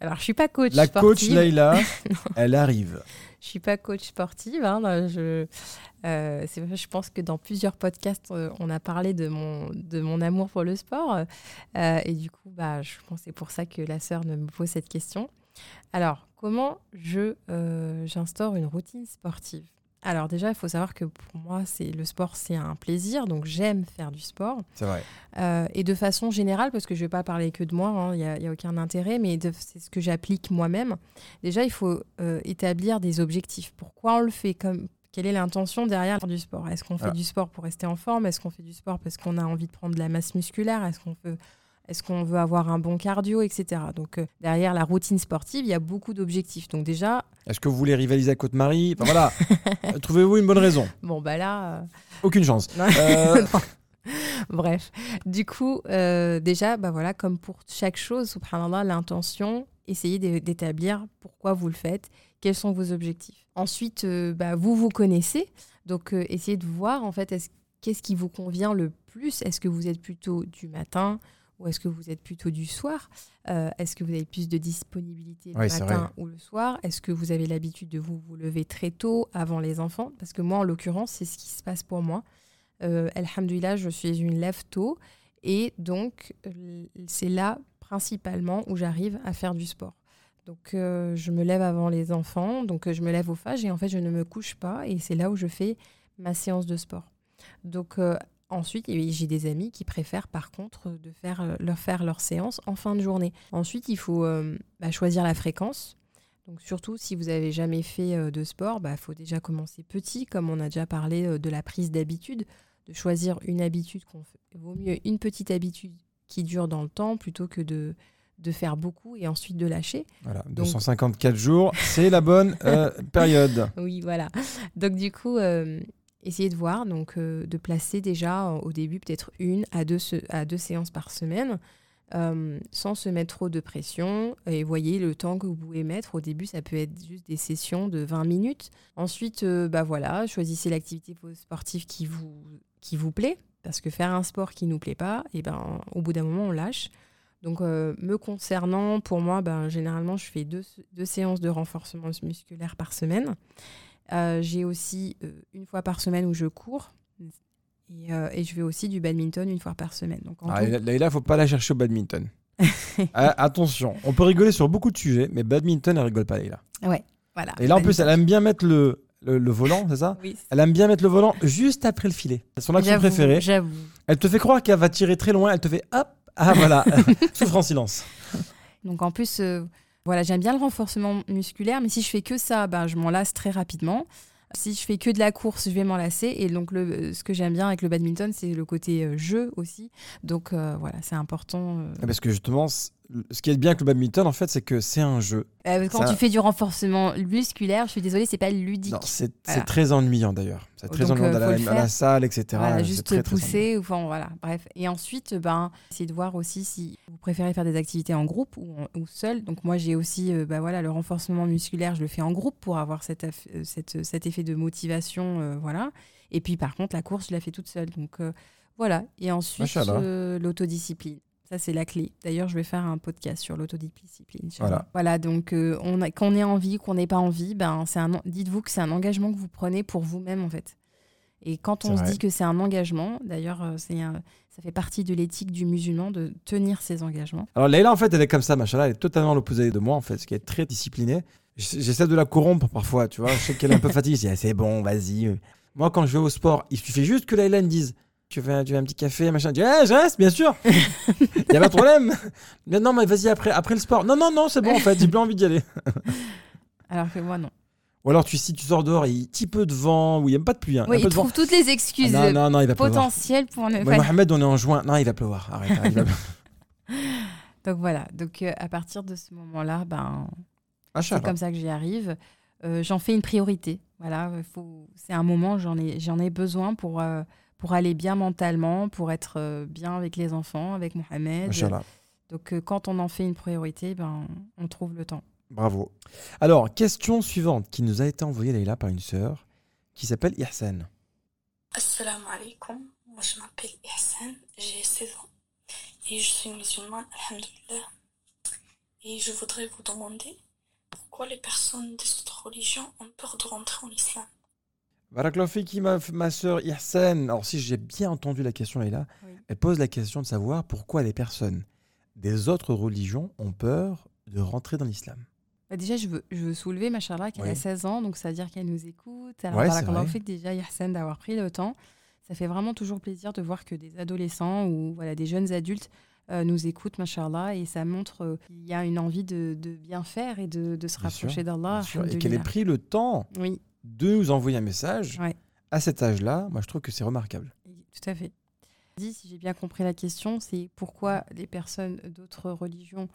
Alors, je suis pas coach La coach. Leïla, elle arrive. Je suis pas coach sportive. hein, je, euh, je pense que dans plusieurs podcasts, euh, on a parlé de mon, de mon amour pour le sport. euh, et du coup, bah, je pense que c'est pour ça que la sœur me pose cette question. Alors, comment je, euh, j'instaure une routine sportive? Alors déjà, il faut savoir que pour moi, c'est, le sport, c'est un plaisir. Donc, j'aime faire du sport. C'est vrai. Euh, et de façon générale, parce que je ne vais pas parler que de moi, il n'y a, aucun intérêt, mais c'est ce que j'applique moi-même. Déjà, il faut euh, établir des objectifs. Pourquoi on le fait comme, Quelle est l'intention derrière du sport? Est-ce qu'on fait Ah. du sport pour rester en forme? Est-ce qu'on fait du sport parce qu'on a envie de prendre de la masse musculaire? Est-ce qu'on veut, est qu'on veut avoir un bon cardio, etc. Donc, euh, derrière la routine sportive, il y a beaucoup d'objectifs. Donc, déjà, Est-ce que vous voulez rivaliser à Côte-Marie Enfin voilà, Euh, trouvez-vous une bonne raison? Bon, bah là. euh, Aucune chance. Non. Non. Bref, du coup, euh, déjà, bah voilà, comme pour chaque chose, subhanallah, l'intention, essayez d'é- d'établir pourquoi vous le faites, quels sont vos objectifs. Ensuite, euh, bah, vous vous connaissez, donc euh, essayez de voir en fait est-ce- qu'est-ce qui vous convient le plus? Est-ce que vous êtes plutôt du matin ou est-ce que vous êtes plutôt du soir Euh, Est-ce que vous avez plus de disponibilité le matin ou le soir? Est-ce que vous avez l'habitude de vous vous lever très tôt avant les enfants? Parce que moi, en l'occurrence, c'est ce qui se passe pour moi. Euh, Alhamdulillah, je suis une lève tôt. Et donc, c'est là principalement où j'arrive à faire du sport. Donc, euh, je me lève avant les enfants. Donc, euh, je me lève au phage et en fait, je ne me couche pas. Et c'est là où je fais ma séance de sport. Donc, euh, ensuite, j'ai des amis qui préfèrent par contre de faire, euh, leur faire leur séance en fin de journée. Ensuite, il faut euh, bah, choisir la fréquence. Donc surtout si vous avez jamais fait euh, de sport, il faut déjà commencer petit, comme on a déjà parlé euh, de la prise d'habitude, de choisir une habitude qu'on fait. Vaut mieux une petite habitude qui dure dans le temps plutôt que de, de faire beaucoup et ensuite de lâcher. Voilà, Donc- 254 jours, c'est la bonne euh, période. Oui, voilà. Donc du coup, euh, essayez de voir, donc euh, de placer déjà euh, au début peut-être une à deux, à deux séances par semaine, euh, sans se mettre trop de pression. Et voyez le temps que vous pouvez mettre. Au début, ça peut être juste des sessions de 20 minutes. Ensuite, bah voilà, choisissez l'activité sportive qui vous, qui vous plaît. Parce que faire un sport qui nous plaît pas, et ben, au bout d'un moment, on lâche. Donc, me concernant, pour moi, ben, généralement, je fais deux, deux séances de renforcement musculaire par semaine. Euh, j'ai aussi euh, une fois par semaine où je cours. Et, euh, et je fais aussi du badminton une fois par semaine. Donc, en Ah, tout- là, il faut pas la chercher au badminton. Ah, attention, on peut rigoler sur beaucoup de sujets, mais badminton, elle rigole pas, Leïla. voilà. Et là, en plus, elle aime bien mettre le, le, le volant, c'est ça Oui, Elle aime bien mettre le volant juste après le filet. C'est son action préférée. J'avoue. Elle te fait croire qu'elle va tirer très loin, elle te fait hop, ah voilà, souffre en silence. Donc en plus, euh, voilà, j'aime bien le renforcement musculaire, mais si je fais que ça, ben, je m'en lasse très rapidement. Si je fais que de la course, je vais m'en lasser. Et donc le, euh, ce que j'aime bien avec le badminton, c'est le côté euh, jeu aussi. Donc euh, voilà, c'est important. euh. Parce que justement, ce qui est bien avec le badminton, en fait, c'est que c'est un jeu. Euh, quand tu fais du renforcement musculaire, je suis désolée, c'est pas ludique. Non, c'est Voilà. très ennuyant d'ailleurs. C'est très Donc, ennuyant euh, d'aller à la salle, etc. Voilà, juste très, pousser, enfin voilà, bref. Et ensuite, ben, essayez de voir aussi si vous préférez faire des activités en groupe ou, en- ou seul. Donc moi, j'ai aussi, euh, bah, voilà, le renforcement musculaire, je le fais en groupe pour avoir cet, aff- cette- cet effet de motivation, euh, voilà. Et puis par contre, la course, je la fais toute seule. Donc voilà. Et ensuite, l'autodiscipline. Ça, c'est la clé. D'ailleurs, je vais faire un podcast sur l'autodiscipline. Voilà. Voilà, donc euh, on a, qu'on ait envie, qu'on n'ait pas envie, ben, c'est un, dites-vous que c'est un engagement que vous prenez pour vous-même, en fait. Et quand C'est on se vrai. dit que c'est un engagement, d'ailleurs, euh, c'est un- ça fait partie de l'éthique du musulman de tenir ses engagements. Alors Leïla, en fait, elle est comme ça, machallah, elle est totalement l'opposé de moi, en fait, ce qui est très disciplinée. J'essaie de la corrompre parfois, tu vois. Je sais qu'elle est un peu fatiguée. Je dis, Ah, c'est bon, vas-y. Moi, quand je vais au sport, il suffit juste que Leïla me dise, tu veux, un- tu veux un petit café, machin. Je dis, Eh, je reste, bien sûr. Il n'y a pas de problème. Mais non, mais vas-y, après, après le sport. Non, non, non, c'est bon, en fait, j'ai plus envie d'y aller. Alors que moi, non. Ou alors, tu, si tu sors dehors, il y a un petit peu de vent, ou il n'y a pas de pluie. hein, Oui, il vent. trouve toutes les excuses Ah, non, non, non, il va pleuvoir. potentielles pour ne pas. Mohamed, on est en juin. Non, il va pleuvoir. Arrête. arrête, il va pleuvoir. Donc voilà. Donc euh, à partir de ce moment-là, ben, c'est Machallah. comme ça que j'y arrive. Euh, j'en fais une priorité. Voilà, faut... c'est un moment, j'en ai, j'en ai besoin pour, euh, pour aller bien mentalement, pour être euh, bien avec les enfants, avec Mohamed. Donc euh, quand on en fait une priorité, ben, on trouve le temps. Bravo. Alors, question suivante qui nous a été envoyée, Leïla, par une sœur qui s'appelle Ihsan. Assalamu alaikum, moi je m'appelle Ihsan, j'ai 16 ans et je suis musulmane, alhamdoulilah. Et je voudrais vous demander pourquoi les personnes des autres religions ont peur de rentrer en islam? Barakallahu fiki, ma, ma sœur Ihsan. Alors, si j'ai bien entendu la question, Leïla, Oui. elle pose la question de savoir pourquoi les personnes des autres religions ont peur de rentrer dans l'islam. Bah, déjà, je veux, je veux soulever Machallah qu'elle Oui. a 16 ans, donc ça veut dire qu'elle nous écoute. Alors, Ouais, fait déjà Yassine d'avoir pris le temps. Ça fait vraiment toujours plaisir de voir que des adolescents ou voilà, des jeunes adultes euh, nous écoutent, Machallah, et ça montre euh, qu'il y a une envie de, de bien faire et de, de se rapprocher d'Allah. Et qu'elle ait pris le temps Oui, de nous envoyer un message Ouais. à cet âge-là. Moi, je trouve que c'est remarquable. tout à fait. Dit, si j'ai bien compris la question, c'est pourquoi les personnes d'autres religions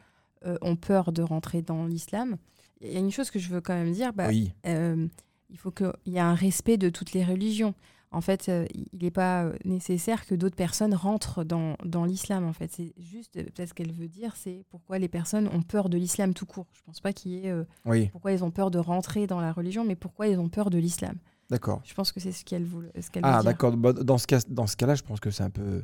euh, ont peur de rentrer dans l'islam. Il y a une chose que je veux quand même dire, bah, oui, euh, il faut qu'il y ait un respect de toutes les religions. En fait, euh, il n'est pas euh, nécessaire que d'autres personnes rentrent dans, dans l'islam. En fait, c'est juste euh, peut-être ce qu'elle veut dire, c'est pourquoi les personnes ont peur de l'islam tout court. Je pense pas qu'il y ait euh, oui, pourquoi ils ont peur de rentrer dans la religion, mais pourquoi ils ont peur de l'islam. d'accord. Je pense que c'est ce qu'elle voulait. Ce Ah, d'accord. Bah, Dans ce cas, dans ce cas-là, je pense que c'est un peu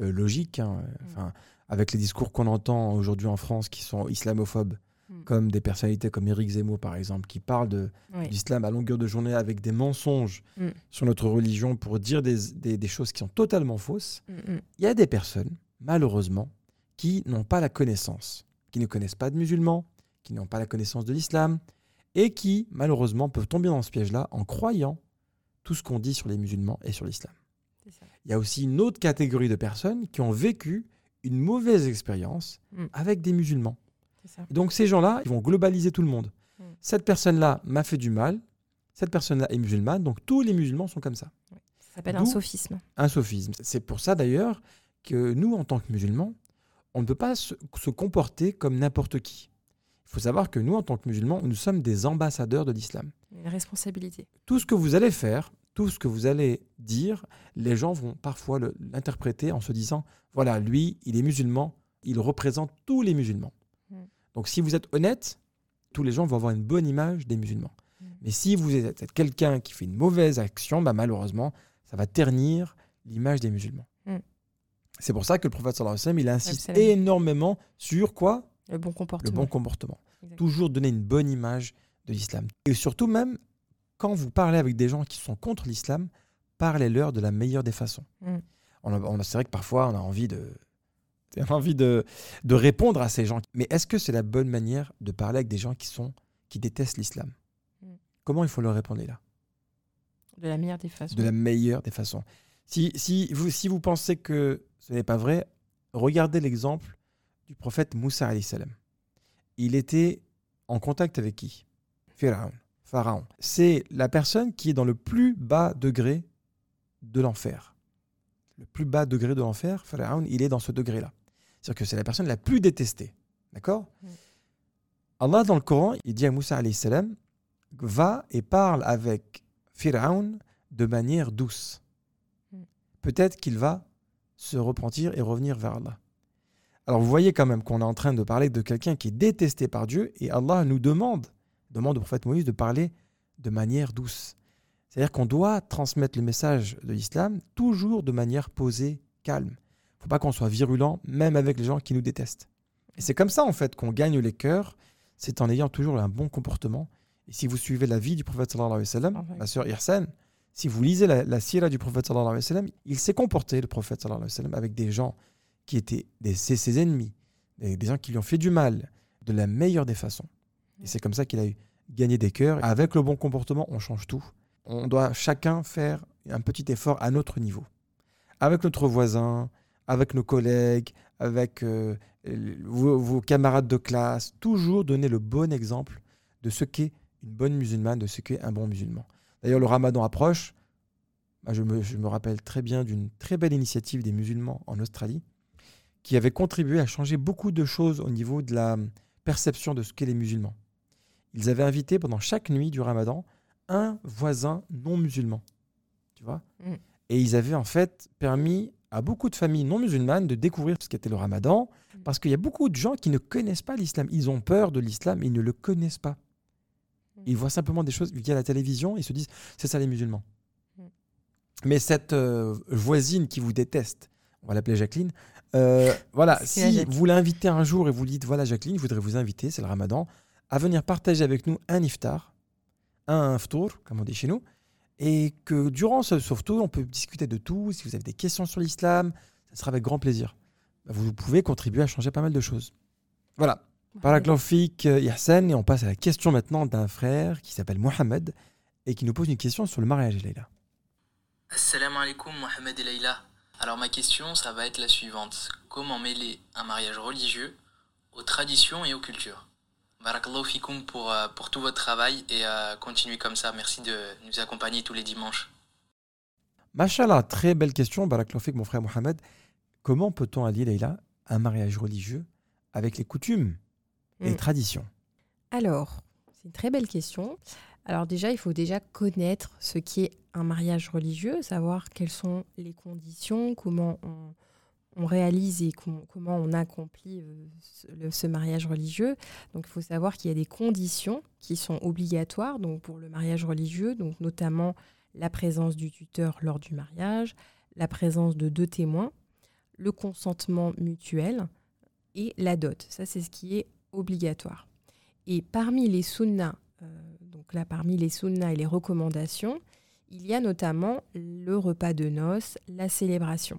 euh, logique. hein. Enfin, avec les discours qu'on entend aujourd'hui en France qui sont islamophobes, Mm. comme des personnalités comme Éric Zemmour, par exemple, qui parlent de Oui. l'islam à longueur de journée avec des mensonges Mm. sur notre religion pour dire des, des- des choses qui sont totalement fausses. Mm, mm. Il y a des personnes, malheureusement, qui n'ont pas la connaissance, qui ne connaissent pas de musulmans, qui n'ont pas la connaissance de l'islam, et qui, malheureusement, peuvent tomber dans ce piège-là en croyant tout ce qu'on dit sur les musulmans et sur l'islam. Il y a aussi une autre catégorie de personnes qui ont vécu une mauvaise expérience Mm. avec des musulmans. Ça. Donc ces gens-là, ils vont globaliser tout le monde. Mm. Cette personne-là m'a fait du mal, cette personne-là est musulmane, donc tous les musulmans sont comme ça. Ça s'appelle un sophisme. Un sophisme. C'est pour ça d'ailleurs que nous, en tant que musulmans, on ne peut pas se, se comporter comme n'importe qui. Il faut savoir que nous, en tant que musulmans, nous sommes des ambassadeurs de l'islam. Une responsabilité. Tout ce que vous allez faire, tout ce que vous allez dire, les gens vont parfois l'interpréter en se disant, voilà, lui, il est musulman, il représente tous les musulmans. Donc si vous êtes honnête, tous les gens vont avoir une bonne image des musulmans. Mm. Mais si vous êtes quelqu'un qui fait une mauvaise action, bah, malheureusement, ça va ternir l'image des musulmans. Mm. C'est pour ça que le prophète sallallahu alayhi wa sallam, il insiste énormément sur quoi? Le bon Le comportement. bon comportement. Toujours donner une bonne image de l'islam. Et surtout même, quand vous parlez avec des gens qui sont contre l'islam, parlez-leur de la meilleure des façons. Mm. On on c'est vrai que parfois, on a envie de, envie de, de répondre à ces gens. Mais est-ce que c'est la bonne manière de parler avec des gens qui, sont, qui détestent l'islam? Mm. Comment il faut leur répondre là De la meilleure des façons. De la meilleure des façons. Si, si, vous, si vous pensez que ce n'est pas vrai, regardez l'exemple du prophète Moussa salam. Il était en contact avec qui? Pharaon. Pharaon. C'est la personne qui est dans le plus bas degré de l'enfer. Le plus bas degré de l'enfer, Pharaon, il est dans ce degré-là. C'est-à-dire que c'est la personne la plus détestée. D'accord Mm. Allah, dans le Coran, il dit à Moussa salam, va et parle avec Pharaon de manière douce. Mm. Peut-être qu'il va se repentir et revenir vers Allah. Alors vous voyez quand même qu'on est en train de parler de quelqu'un qui est détesté par Dieu et Allah nous demande, demande au prophète Moïse de parler de manière douce. C'est-à-dire qu'on doit transmettre le message de l'islam toujours de manière posée, calme. Il ne faut pas qu'on soit virulent, même avec les gens qui nous détestent. Et c'est comme ça en fait qu'on gagne les cœurs, c'est en ayant toujours un bon comportement. Et si vous suivez la vie du prophète sallallahu alayhi wa sallam, ma sœur Irsan, si vous lisez la, la sira du prophète sallallahu alayhi wa sallam, il s'est comporté, le prophète sallallahu alayhi wa sallam, avec des gens qui étaient des, ses, ses ennemis, des, des gens qui lui ont fait du mal, de la meilleure des façons. Et c'est comme ça qu'il a eu gagné des cœurs. Avec le bon comportement, on change tout. On doit chacun faire un petit effort à notre niveau. Avec notre voisin, avec nos collègues, avec euh, vos, vos camarades de classe, toujours donner le bon exemple de ce qu'est une bonne musulmane, de ce qu'est un bon musulman. D'ailleurs, le ramadan approche. Moi, Je me, je me rappelle très bien d'une très belle initiative des musulmans en Australie qui avait contribué à changer beaucoup de choses au niveau de la perception de ce qu'est les musulmans. Ils avaient invité pendant chaque nuit du ramadan un voisin non musulman. Tu vois Mm. Et ils avaient en fait permis à beaucoup de familles non musulmanes de découvrir ce qu'était le ramadan Mm. parce qu'il y a beaucoup de gens qui ne connaissent pas l'islam. Ils ont peur de l'islam, ils ne le connaissent pas. Mm. Ils voient simplement des choses via la télévision, ils se disent c'est ça les musulmans. Mm. Mais cette euh, voisine qui vous déteste, on va l'appeler Jacqueline, euh, voilà, si vous l'invitez un jour et vous lui dites voilà Jacqueline, je voudrais vous inviter, c'est le ramadan, à venir partager avec nous un iftar, un ftour, comme on dit chez nous, et que durant ce ftour, on peut discuter de tout. Si vous avez des questions sur l'islam, ça sera avec grand plaisir. Vous pouvez contribuer à changer pas mal de choses. Voilà. Paraglophique Yahsen, et on passe à la question maintenant d'un frère qui s'appelle Mohamed et qui nous pose une question sur le mariage, Leïla. Assalamu alaikum Mohamed et Leïla. Alors ma question, ça va être la suivante. Comment mêler un mariage religieux aux traditions et aux cultures? Barakallahu fikoum pour, euh, pour tout votre travail et euh, continuez comme ça. Merci de nous accompagner tous les dimanches. Machallah, très belle question, Baraklofik, mon frère Mohamed. Comment peut-on allier, Leïla, un mariage religieux avec les coutumes et les Mm. traditions? Alors, c'est une très belle question. Alors déjà, il faut déjà connaître ce qui est un mariage religieux, savoir quelles sont les conditions, comment on, on réalise et com- comment on accomplit euh, ce, mariage religieux. Donc il faut savoir qu'il y a des conditions qui sont obligatoires pour le mariage religieux, donc notamment la présence du tuteur lors du mariage, la présence de deux témoins, le consentement mutuel et la dot. Ça, c'est ce qui est obligatoire. Et parmi les sunnas, euh, donc là, parmi les sunnas et les recommandations, il y a notamment le repas de noces, la célébration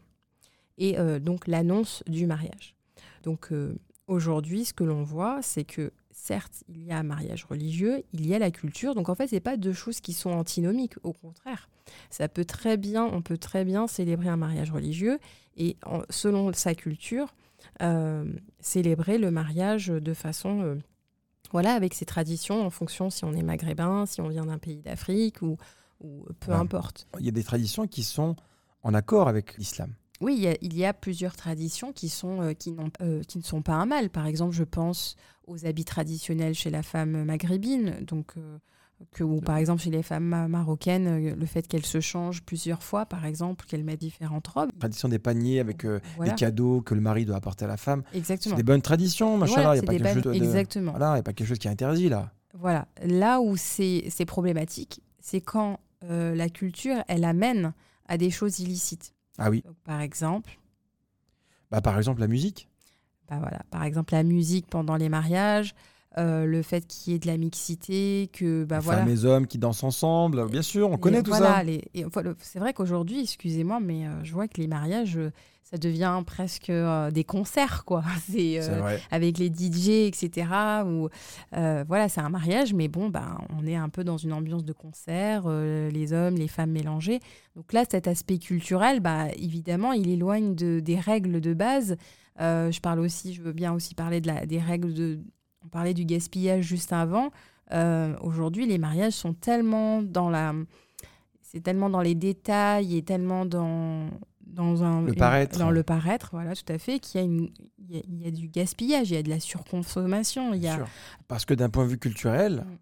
et euh, donc l'annonce du mariage. Donc euh, aujourd'hui, ce que l'on voit, c'est que certes, il y a un mariage religieux, il y a la culture. Donc en fait, ce n'est pas deux choses qui sont antinomiques. Au contraire, ça peut très bien, on peut très bien célébrer un mariage religieux et en- selon sa culture, euh, célébrer le mariage de façon euh, voilà, avec ses traditions en fonction si on est maghrébin, si on vient d'un pays d'Afrique ou, ou peu Ouais. importe. Il y a des traditions qui sont en accord avec l'islam. Oui, il y, a, il y a plusieurs traditions qui, sont, euh, qui, euh, qui ne sont pas un mal. Par exemple, je pense aux habits traditionnels chez la femme maghrébine. Donc, euh, que, ou par exemple, chez les femmes ma- marocaines, le fait qu'elles se changent plusieurs fois, par exemple, qu'elles mettent différentes robes. Tradition des paniers avec euh, Voilà, les cadeaux que le mari doit apporter à la femme. C'est exactement. des bonnes traditions, machin. Voilà, il n'y a c'est pas quelque bonnes- de. Voilà, y a pas quelque chose qui est interdit là. Voilà. Là où c'est c'est problématique, c'est quand euh, la culture, elle amène à des choses illicites. Ah oui. Donc, par exemple, Bah, par exemple, la musique. bah voilà, par exemple la musique pendant les mariages, euh, le fait qu'il y ait de la mixité, que bah Les voilà. Femmes et hommes qui dansent ensemble. Bien sûr, on Les- connaît tout voilà, ça. les- et c'est vrai qu'aujourd'hui, excusez-moi, mais euh, je vois que les mariages, euh, ça devient presque euh, des concerts, quoi. C'est C'est vrai. avec les DJ, etc. Ou voilà, c'est un mariage, mais bon, ben, on est un peu dans une ambiance de concert, les hommes, les femmes mélangés. Donc là, cet aspect culturel, bah, évidemment, il éloigne de, des règles de base. Je parle aussi, je veux bien aussi parler de la, des règles de. On parlait du gaspillage juste avant. Euh, Aujourd'hui, les mariages sont tellement dans la. C'est tellement dans les détails et tellement dans dans un Le une- paraître. dans le paraître, voilà, tout à fait, qu'il y a une il y a, il y a du gaspillage, il y a de la surconsommation, il y a. Parce que d'un point de vue culturel, Mm.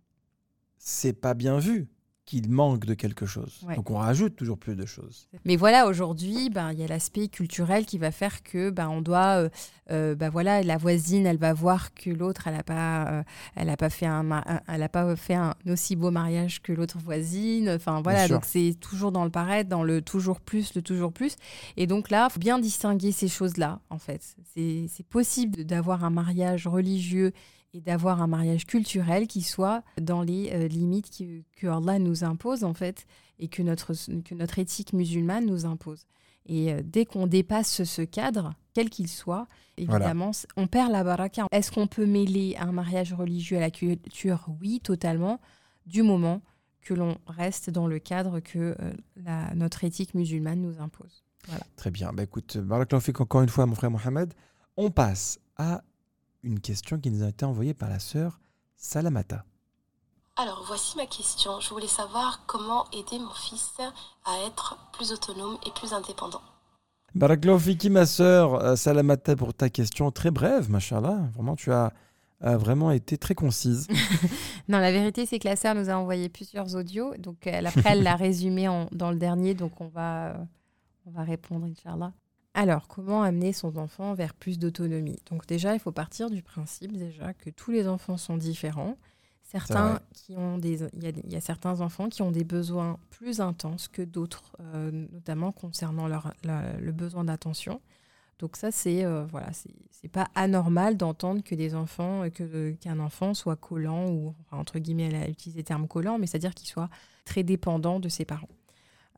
c'est pas bien vu qu'il manque de quelque chose. Ouais. Donc on rajoute toujours plus de choses. Mais voilà, aujourd'hui, ben, il y a l'aspect culturel qui va faire que ben, on doit, euh, euh, ben, voilà, la voisine, elle va voir que l'autre, elle n'a pas, euh, elle a pas fait un, elle a pas fait un aussi beau mariage que l'autre voisine. Enfin voilà, donc c'est toujours dans le paraître, dans le toujours plus, le toujours plus. Et donc là, faut bien distinguer ces choses-là. En fait, c'est c'est possible d'avoir un mariage religieux et d'avoir un mariage culturel qui soit dans les euh, limites que, que Allah nous impose en fait et que notre, que notre éthique musulmane nous impose. Et euh, dès qu'on dépasse ce, cadre, quel qu'il soit, évidemment, on perd la baraka. Est-ce qu'on peut mêler un mariage religieux à la culture? Oui, totalement, du moment que l'on reste dans le cadre que euh, la- notre éthique musulmane nous impose. Très bien. Bah, écoute, fik encore une fois, mon frère Mohamed. On passe à une question qui nous a été envoyée par la sœur Salamata. Alors, voici ma question. Je voulais savoir comment aider mon fils à être plus autonome et plus indépendant. Barakallahu fiki, ma sœur euh, Salamata, pour ta question très brève, machallah. Vraiment, tu as vraiment été très concise. Non, la vérité, c'est que la sœur nous a envoyé plusieurs audios. Donc, elle, après, elle l'a résumé en- dans le dernier. Donc, on va, euh, on va répondre, Inch'Allah. Alors, comment amener son enfant vers plus d'autonomie? Donc, déjà, il faut partir du principe déjà que tous les enfants sont différents. Certains qui ont des, il y, a y certains enfants qui ont des besoins plus intenses que d'autres, euh, notamment concernant leur, la- le besoin d'attention. Donc ça, c'est euh, voilà, c'est pas anormal d'entendre que des enfants, euh, que qu'un enfant soit collant ou enfin, entre guillemets, elle a utilisé le terme collant, mais c'est-à-dire qu'il soit très dépendant de ses parents.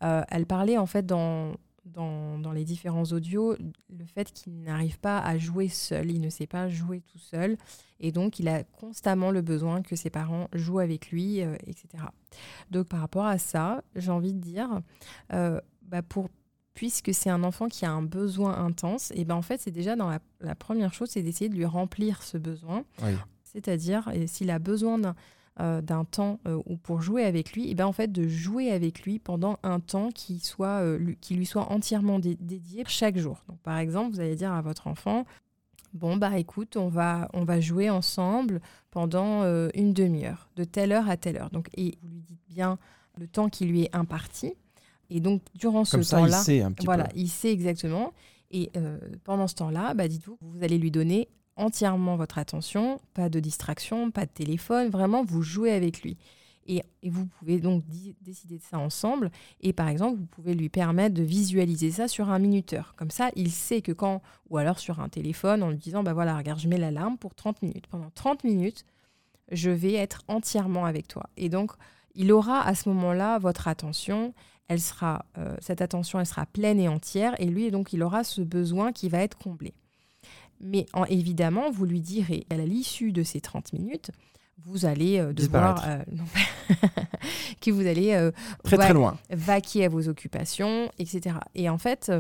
Euh, elle parlait en fait dans, dans, dans les différents audios le fait qu'il n'arrive pas à jouer seul, il ne sait pas jouer tout seul, et donc il a constamment le besoin que ses parents jouent avec lui, euh, etc. Donc par rapport à ça, j'ai envie de dire, euh, bah, pour puisque c'est un enfant qui a un besoin intense, et ben en fait c'est déjà dans la, la première chose, c'est d'essayer de lui remplir ce besoin. Oui. C'est-à-dire, s'il a besoin d'un euh, d'un temps euh, ou pour jouer avec lui, et ben en fait de jouer avec lui pendant un temps qui soit euh, lui- qui lui soit entièrement dé- dédié chaque jour. Donc par exemple, vous allez dire à votre enfant bon bah écoute, on va on va jouer ensemble pendant une demi-heure, de telle heure à telle heure. Donc et vous lui dites bien le temps qui lui est imparti. Et donc durant ce ça, il temps-là, sait un petit voilà, peu. il sait exactement. Et pendant ce temps-là, bah, dites-vous, vous allez lui donner entièrement votre attention, pas de distraction, pas de téléphone, vraiment, vous jouez avec lui. Et, vous pouvez donc décider de ça ensemble. Et par exemple, vous pouvez lui permettre de visualiser ça sur un minuteur. Comme ça, il sait que quand, ou alors sur un téléphone, en lui disant, bah voilà, regarde, je mets l'alarme pour 30 minutes. Pendant 30 minutes, je vais être entièrement avec toi. Et donc, il aura à ce moment-là votre attention. Elle sera, euh, cette attention, elle sera pleine et entière. Et lui, donc, il aura ce besoin qui va être comblé. Mais en- évidemment, vous lui direz, à l'issue de ces 30 minutes, vous allez euh, devoir... Euh, non, que vous allez euh, Très va- très loin. vaquer à vos occupations, etc. Et en fait,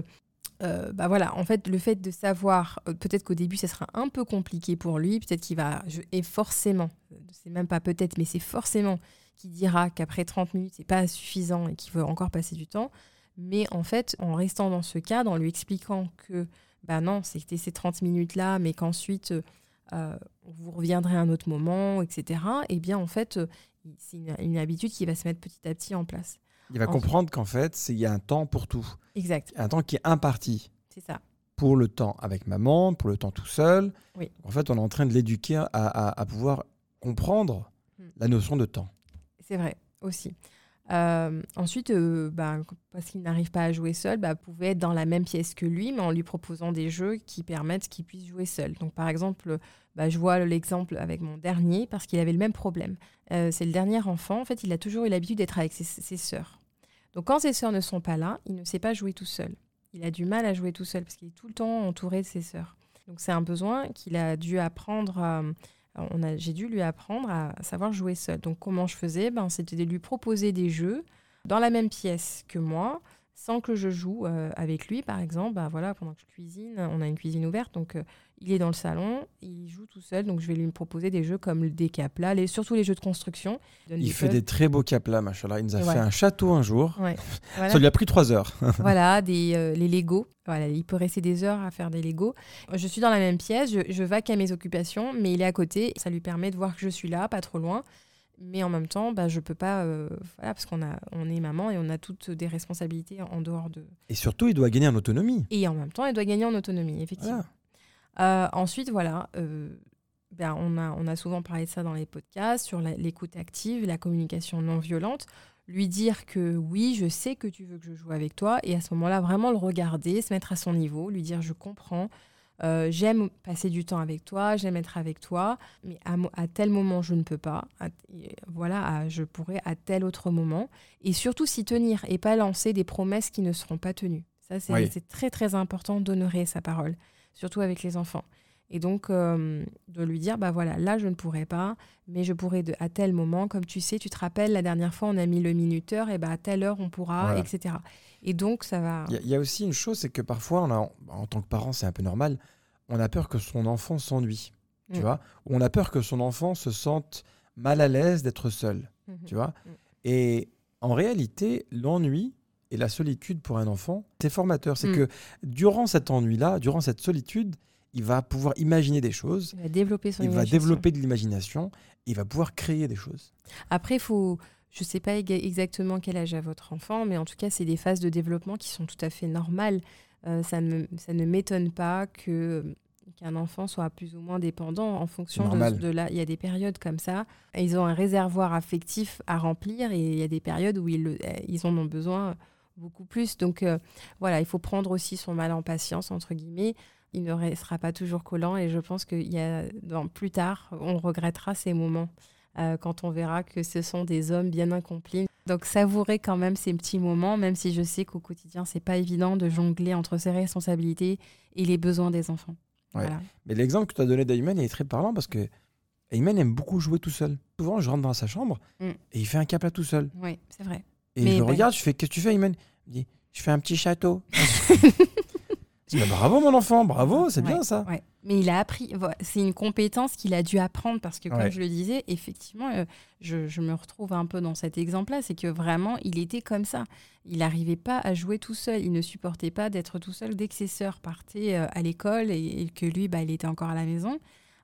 bah voilà, en fait, le fait de savoir, peut-être qu'au début, ça sera un peu compliqué pour lui, peut-être qu'il va, je- et forcément, c'est même pas peut-être, mais c'est forcément qu'il dira qu'après 30 minutes, c'est pas suffisant et qu'il veut encore passer du temps. Mais en fait, en restant dans ce cadre, en lui expliquant que bah non, c'était ces 30 minutes-là, mais qu'ensuite euh, vous reviendrez à un autre moment, etc., eh bien en fait, euh, c'est une, une habitude qui va se mettre petit à petit en place. Il va comprendre qu'en fait, il y a un temps pour tout. Exact, Un temps qui est imparti. c'est ça. Pour le temps avec maman, pour le temps tout seul. Oui. En fait, on est en train de l'éduquer à, à- à pouvoir comprendre Hmm. la notion de temps. C'est vrai, aussi. Euh, ensuite, euh, bah, parce qu'il n'arrive pas à jouer seul, bah, pouvez être dans la même pièce que lui, mais en lui proposant des jeux qui permettent qu'il puisse jouer seul. Donc, par exemple, bah, je vois l'exemple avec mon dernier, parce qu'il avait le même problème. Euh, c'est le dernier enfant, en fait, il a toujours eu l'habitude d'être avec ses, ses sœurs. Donc, quand ses sœurs ne sont pas là, il ne sait pas jouer tout seul. Il a du mal à jouer tout seul, parce qu'il est tout le temps entouré de ses sœurs. Donc, c'est un besoin qu'il a dû apprendre j'ai dû lui apprendre à savoir jouer seul. Donc comment je faisais? Ben, C'était de lui proposer des jeux dans la même pièce que moi, sans que je joue euh, avec lui, par exemple. Ben, voilà, pendant que je cuisine, on a une cuisine ouverte, donc euh, il est dans le salon, il joue tout seul, donc je vais lui proposer des jeux comme le décapla, les, surtout les jeux de construction. Il des fait des très beaux caplas, machallah. Il nous a fait un château un jour. Ouais. Voilà. Ça lui a pris trois heures. voilà, des, euh, les Lego. Voilà, il peut rester des heures à faire des Lego. Je suis dans la même pièce, je, je vaque à mes occupations, mais il est à côté. Ça lui permet de voir que je suis là, pas trop loin. Mais en même temps, bah, je peux pas. euh, voilà, parce qu'on a, on est maman et on a toutes des responsabilités en dehors de. Et surtout, il doit gagner en autonomie. Et en même temps, elle doit gagner en autonomie, effectivement. Euh, ensuite, voilà. euh, ben, on, a, on a souvent parlé de ça dans les podcasts, sur l'écoute active, la communication non violente. Lui dire que oui, je sais que tu veux que je joue avec toi. Et à ce moment-là, vraiment le regarder, se mettre à son niveau, lui dire je comprends. euh, j'aime passer du temps avec toi, j'aime être avec toi, mais à, tel moment je ne peux pas. À- voilà, à- je pourrais à tel autre moment. Et surtout s'y tenir et pas lancer des promesses qui ne seront pas tenues. Ça, c'est Oui. c'est très très important d'honorer sa parole, surtout avec les enfants. Et donc, euh, de lui dire, bah voilà, là, je ne pourrais pas, mais je pourrais de, à tel moment, comme tu sais, tu te rappelles, la dernière fois, on a mis le minuteur, et bah à telle heure, on pourra, Voilà. etc. Et donc, ça va... Il y, a- il y a aussi une chose, c'est que parfois, on a, en tant que parent, c'est un peu normal, on a peur que son enfant s'ennuie. Tu Mm. vois? Ou on a peur que son enfant se sente mal à l'aise d'être seul. Mhm. Tu vois? Mm. Et en réalité, l'ennui et la solitude pour un enfant, c'est formateur. C'est Mm. que durant cet ennui-là, durant cette solitude, il va pouvoir imaginer des choses, Il va développer son il va imagination. développer de l'imagination, il va pouvoir créer des choses. Après, faut, je ne sais pas exactement quel âge a votre enfant, mais en tout cas, c'est des phases de développement qui sont tout à fait normales. Euh, ça, ne, ça ne m'étonne pas que qu'un enfant soit plus ou moins dépendant en fonction de, la... Il y a des périodes comme ça. Ils ont un réservoir affectif à remplir et il y a des périodes où ils, le- eh, ils en ont besoin beaucoup plus. Donc euh, voilà, il faut prendre aussi son mal en patience, entre guillemets. Il ne restera pas toujours collant et je pense qu'il y a, dans, plus tard, on regrettera ces moments euh, quand on verra que ce sont des hommes bien accomplis. Donc savourer quand même ces petits moments, même si je sais qu'au quotidien, c'est pas évident de jongler entre ses responsabilités et les besoins des enfants. Ouais. Voilà. Mais l'exemple que tu as donné d'Ayman est très parlant parce que Ayman aime beaucoup jouer tout seul. Souvent, je rentre dans sa chambre Mm. et il fait un cap là tout seul. Oui, c'est vrai. Et Mais je le ben- regarde, je fais Qu'est-ce que tu fais, Ayman Il me dit Je fais un petit château. Bah, bravo, mon enfant, bravo, c'est bien ça. ouais. Mais il a appris, c'est une compétence qu'il a dû apprendre parce que, comme Ouais. je le disais, effectivement, euh, je, je me retrouve un peu dans cet exemple-là, c'est que vraiment, il était comme ça. Il n'arrivait pas à jouer tout seul, il ne supportait pas d'être tout seul dès que ses sœurs partaient euh, à l'école et, et que lui, bah, il était encore à la maison.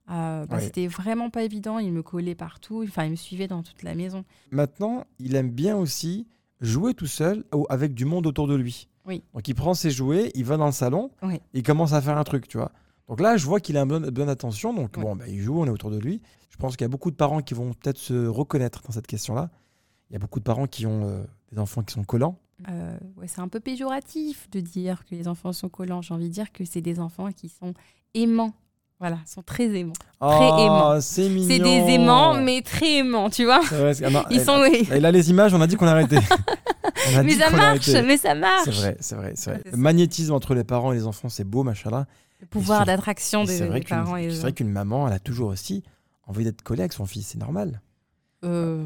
Euh, bah. C'était vraiment pas évident, il me collait partout, enfin, il me suivait dans toute la maison. Maintenant, il aime bien aussi jouer tout seul ou avec du monde autour de lui. Oui. Donc il prend ses jouets, il va dans le salon, Oui. il commence à faire un truc, tu vois. Donc là, je vois qu'il a une bonne, bonne attention. Donc bon, bah, il joue, on est autour de lui. Je pense qu'il y a beaucoup de parents qui vont peut-être se reconnaître dans cette question-là. Il y a beaucoup de parents qui ont euh, des enfants qui sont collants. Euh, ouais, c'est un peu péjoratif de dire que les enfants sont collants. J'ai envie de dire que c'est des enfants qui sont aimants. Voilà, sont très aimants. Oh, aimant. c'est mignon. C'est des aimants, mais très aimants, tu vois. Vrai, ah non, Ils elle- sont. oui. elle a les images, on a dit qu'on arrêtait. Mais ça marche, mais ça marche. C'est vrai, c'est vrai, c'est Le magnétisme entre les parents et les enfants, c'est beau, machallah. Le pouvoir d'attraction Et des, parents et c'est vrai qu'une maman, elle a toujours aussi envie d'être collée avec son fils, c'est normal. Euh,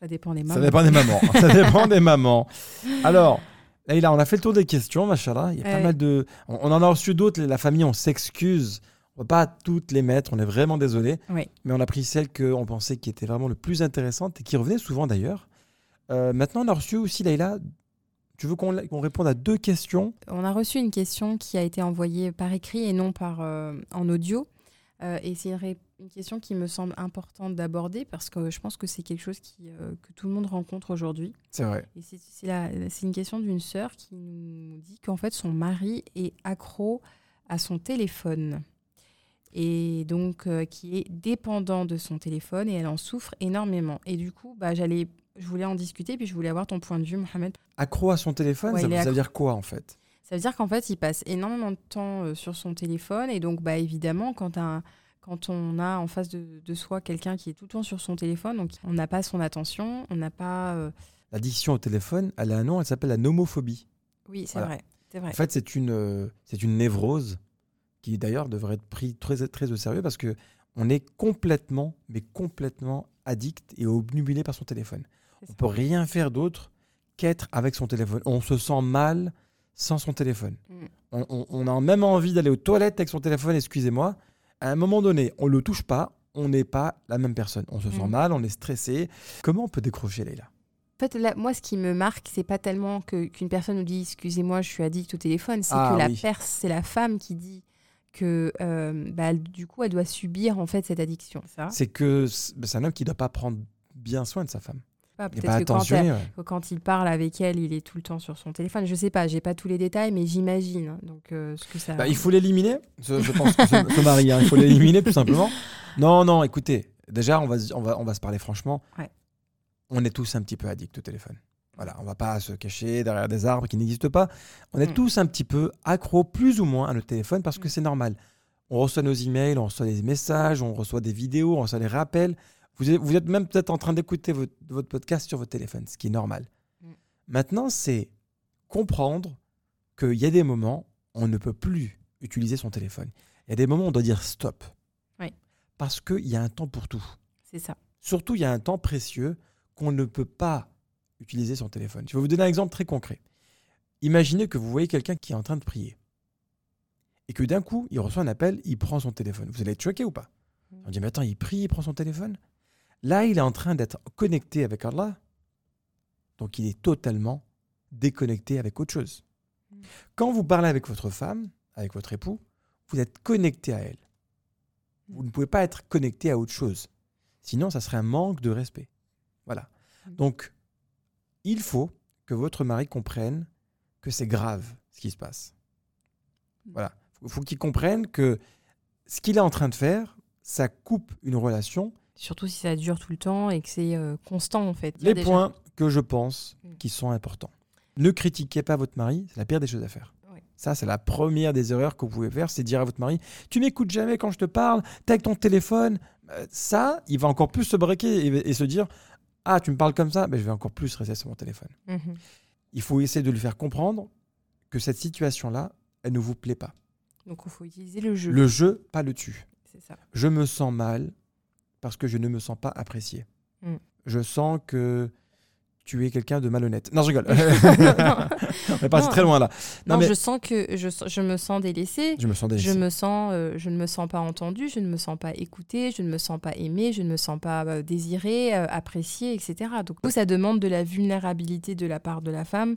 ça dépend des mamans. Ça dépend des mamans. ça dépend des mamans. Alors, Leïla, on a fait le tour des questions, machallah. Il y a pas mal de. On, on en a reçu d'autres. La famille, on s'excuse. On va pas toutes les mettre. On est vraiment désolé. Oui. Mais on a pris celles qu'on pensait qui étaient vraiment le plus intéressantes et qui revenaient souvent d'ailleurs. Euh, maintenant, on a reçu aussi, Leïla, Tu veux qu'on réponde à deux questions? On a reçu une question qui a été envoyée par écrit et non par euh, en audio. Euh, et c'est une, question qui me semble importante d'aborder parce que je pense que c'est quelque chose qui, que tout le monde rencontre aujourd'hui. C'est vrai. C'est une question d'une sœur qui nous dit qu'en fait son mari est accro à son téléphone et donc euh, qui est dépendant de son téléphone et elle en souffre énormément. Et du coup, bah, j'allais, je voulais en discuter puis je voulais avoir ton point de vue, Mohamed. Accro à son téléphone, Ouais, ça, veut dire quoi en fait? Ça veut dire qu'en fait, il passe énormément de temps euh, sur son téléphone. Et donc, bah, évidemment, quand, un- quand on a en face de, de soi quelqu'un qui est tout le temps sur son téléphone, donc on n'a pas son attention, on n'a pas. euh, L'addiction au téléphone, elle a un nom, elle s'appelle la nomophobie. Oui, c'est Voilà. vrai. C'est vrai. En fait, c'est une, euh, c'est une névrose qui d'ailleurs devrait être pris très, très au sérieux parce que on est complètement, mais complètement addict et obnubilé par son téléphone. On peut rien faire d'autre qu'être avec son téléphone. On se sent mal sans son téléphone. Mm. On, on- on a même envie d'aller aux toilettes avec son téléphone, excusez-moi. À un moment donné, on le touche pas, on n'est pas la même personne. On se sent Mm. mal, on est stressé. Comment on peut décrocher, Leïla? En fait, là, moi, ce qui me marque, c'est pas tellement que- qu'une personne nous dit Excusez-moi, je suis addict au téléphone. C'est Ah que la oui. pers- c'est la femme qui dit que euh, bah, du coup, elle doit subir en fait cette addiction. Ça. C'est que c'est ben, c'est un homme qui ne doit pas prendre bien soin de sa femme. N'est Peut-être que quand, elle- ouais. quand il parle avec elle, il est tout le temps sur son téléphone. Je sais pas, j'ai pas tous les détails, mais j'imagine. hein. Donc, euh, ce que ça. Bah, il faut l'éliminer. Je, je pense que ce, ce mari, hein, il faut l'éliminer tout simplement. Non, non, écoutez, déjà, on va, se- on va, on va se parler franchement. Ouais. On est tous un petit peu addicts au téléphone. Voilà, on va pas se cacher derrière des arbres qui n'existent pas. On est Mm. tous un petit peu accros, plus ou moins, à notre téléphone parce que Mm. c'est normal. On reçoit nos emails, on reçoit des messages, on reçoit des vidéos, on reçoit des rappels. Vous êtes, vous êtes même peut-être en train d'écouter votre, votre podcast sur votre téléphone, ce qui est normal. Mm. Maintenant, c'est comprendre qu'il y a des moments où on ne peut plus utiliser son téléphone. Il y a des moments où on doit dire stop. Oui. Parce qu'il y a un temps pour tout. C'est ça. Surtout, il y a un temps précieux qu'on ne peut pas utiliser son téléphone. Je vais vous donner un exemple très concret. Imaginez que vous voyez quelqu'un qui est en train de prier. Et que d'un coup, il reçoit un appel, il prend son téléphone. Vous allez être choqué ou pas? On dit, mais attends, il prie, il prend son téléphone? Là, il est en train d'être connecté avec Allah. Donc, il est totalement déconnecté avec autre chose. Mm. Quand vous parlez avec votre femme, avec votre époux, vous êtes connecté à elle. Vous ne pouvez pas être connecté à autre chose. Sinon, ça serait un manque de respect. Voilà. Mm. Donc, il faut que votre mari comprenne que c'est grave ce qui se passe. Voilà. Il faut qu'il comprenne que ce qu'il est en train de faire, ça coupe une relation. Surtout si ça dure tout le temps et que c'est euh, constant en fait. Les déjà- points que je pense Mm. qui sont importants. Ne critiquez pas votre mari, c'est la pire des choses à faire. Oui. Ça, c'est la première des erreurs que vous pouvez faire, c'est dire à votre mari Tu m'écoutes jamais quand je te parle, t'es avec ton téléphone. Euh, Ça, il va encore plus se braquer et, et se dire Ah, tu me parles comme ça, mais je vais encore plus rester sur mon téléphone. Mhm. Il faut essayer de lui faire comprendre que cette situation-là, elle ne vous plaît pas. Donc il faut utiliser le jeu. Le jeu, pas le tu. C'est ça. Je me sens mal parce que je ne me sens pas apprécié. Mm. Je sens que tu es quelqu'un de malhonnête. Non, je rigole. On est parti très loin là. Non, Non, mais je sens que je, je me sens délaissée. je me sens Je me sens, euh, je ne me sens pas entendue, je ne me sens pas écoutée, je ne me sens pas aimée, je ne me sens pas euh, désirée, euh, appréciée, etc. Donc ça demande de la vulnérabilité de la part de la femme,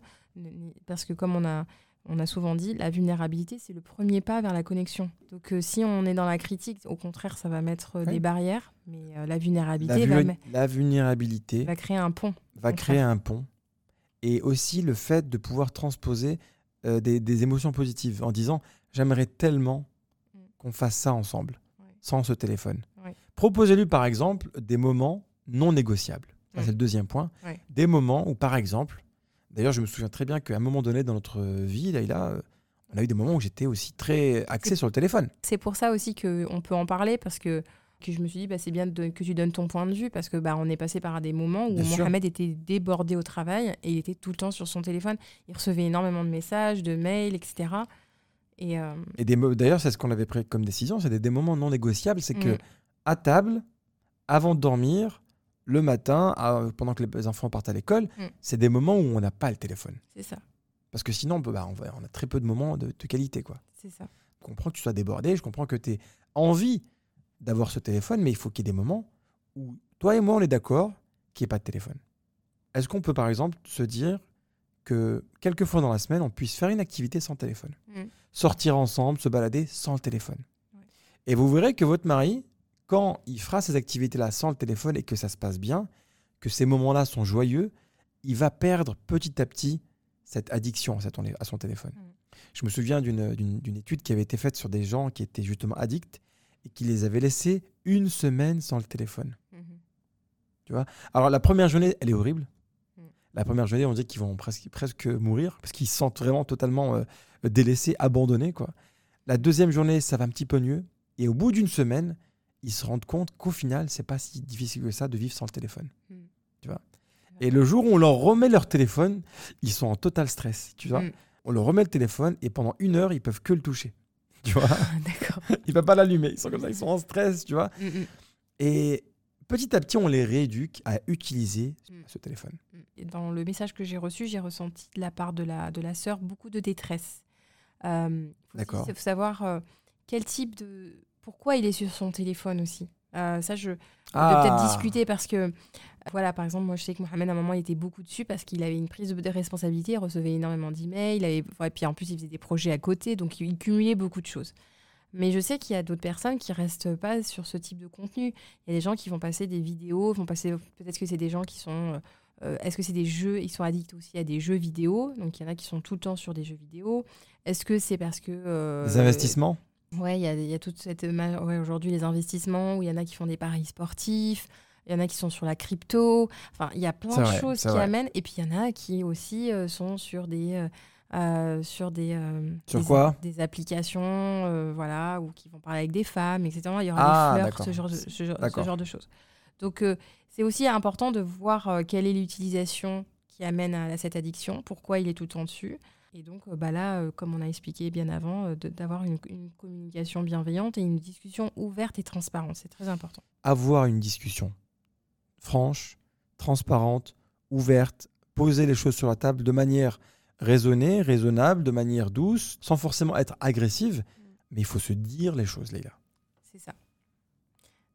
parce que comme on a, on a souvent dit, la vulnérabilité c'est le premier pas vers la connexion. Donc euh, si on est dans la critique, au contraire, ça va mettre euh, Oui. des barrières, mais euh, la vulnérabilité va, vu- me- la vulnérabilité va créer un pont. va créer un pont. Et aussi le fait de pouvoir transposer des, des émotions positives en disant J'aimerais tellement Mm. qu'on fasse ça ensemble, sans ce téléphone. Proposez-lui par exemple des moments non négociables. C'est le deuxième point. Des moments où, par exemple, d'ailleurs, je me souviens très bien qu'à un moment donné dans notre vie, Laïla, on a eu des moments où j'étais aussi très axé sur le téléphone. C'est pour ça aussi qu'on peut en parler parce que, que je me suis dit bah, c'est bien de- que tu donnes ton point de vue parce que bah, on est passé par des moments où Bien sûr. Mohamed était débordé au travail et il était tout le temps sur son téléphone. Il recevait énormément de messages, de mails, etc. Et euh, Et d'ailleurs, c'est ce qu'on avait pris comme décision, c'est des, des moments non négociables. C'est que Mm. à table, avant de dormir, le matin, à- pendant que les enfants partent à l'école, Mm. c'est des moments où on n'a pas le téléphone. c'est ça, Parce que sinon, on, peut- bah, on, va- on a très peu de moments de, de qualité. Quoi. c'est ça. Je comprends que tu sois débordé, je comprends que tu aies envie d'avoir ce téléphone, mais il faut qu'il y ait des moments où toi et moi, on est d'accord qu'il n'y ait pas de téléphone. Est-ce qu'on peut, par exemple, se dire que quelques fois dans la semaine, on puisse faire une activité sans téléphone? Mm. Sortir ensemble, se balader sans le téléphone? Ouais. Et vous verrez que votre mari, quand il fera ces activités-là sans le téléphone et que ça se passe bien, que ces moments-là sont joyeux, il va perdre petit à petit cette addiction à son- téléphone. Mm. Je me souviens d'une- étude qui avait été faite sur des gens qui étaient justement addicts et qui les avaient laissés une semaine sans le téléphone. Mhm. Alors la première journée, elle est horrible. Mm. La première journée, on dit qu'ils vont presque, presque mourir parce qu'ils se sentent vraiment totalement euh, délaissés, abandonnés. Quoi. La deuxième journée, ça va un petit peu mieux. Et au bout d'une semaine, ils se rendent compte qu'au final, c'est pas si difficile que ça de vivre sans le téléphone. Mm. Tu vois? Et le jour où on leur remet leur téléphone, ils sont en total stress. Tu vois? Mm. On leur remet le téléphone et pendant une heure, ils peuvent que le toucher. Tu vois? D'accord. Ils peuvent pas l'allumer. Ils sont comme ça, ils sont en stress. Tu vois? Mm. Et petit à petit, on les rééduque à utiliser ce téléphone. Dans le message que j'ai reçu, j'ai ressenti de la part de la, de la sœur beaucoup de détresse. Euh, faut D'accord. aussi savoir euh, quel type de... Pourquoi il est sur son téléphone aussi. Euh, ça, je... On peut peut-être discuter parce que, euh, voilà, par exemple, moi, je sais que Mohamed, à un moment, il était beaucoup dessus parce qu'il avait une prise de responsabilité, il recevait énormément d'emails, avait... ouais, puis en plus, il faisait des projets à côté, donc il cumulait beaucoup de choses. Mais je sais qu'il y a d'autres personnes qui restent pas sur ce type de contenu. Il y a des gens qui vont passer des vidéos, vont passer. Peut-être que c'est des gens qui sont. euh, Est-ce que c'est des jeux Ils sont addicts aussi à des jeux vidéo. Donc il y en a qui sont tout le temps sur des jeux vidéo. Est-ce que c'est parce que. euh, Les investissements? Ouais, il y a, il y a toute cette. Ouais, aujourd'hui, les investissements, où il y en a qui font des paris sportifs. Il y en a qui sont sur la crypto. Enfin, il y a plein de vrai, choses qui vrai. amènent. Et puis, il y en a qui aussi euh, sont sur des. euh, euh, sur des, euh, Sur des- quoi des applications voilà ou qui vont parler avec des femmes etc il y aura Ah, des flirts ce genre de, ce genre- ce D'accord. genre de choses donc c'est aussi important de voir quelle est l'utilisation qui amène à, cette addiction pourquoi il est tout le temps dessus et donc euh, bah là euh, comme on a expliqué bien avant euh, d'avoir une, une communication bienveillante et une discussion ouverte et transparente c'est très important avoir une discussion franche, transparente, ouverte, poser les choses sur la table de manière raisonnée, raisonnable, de manière douce, sans forcément être agressive. Mais il faut se dire les choses, les gars. C'est ça. De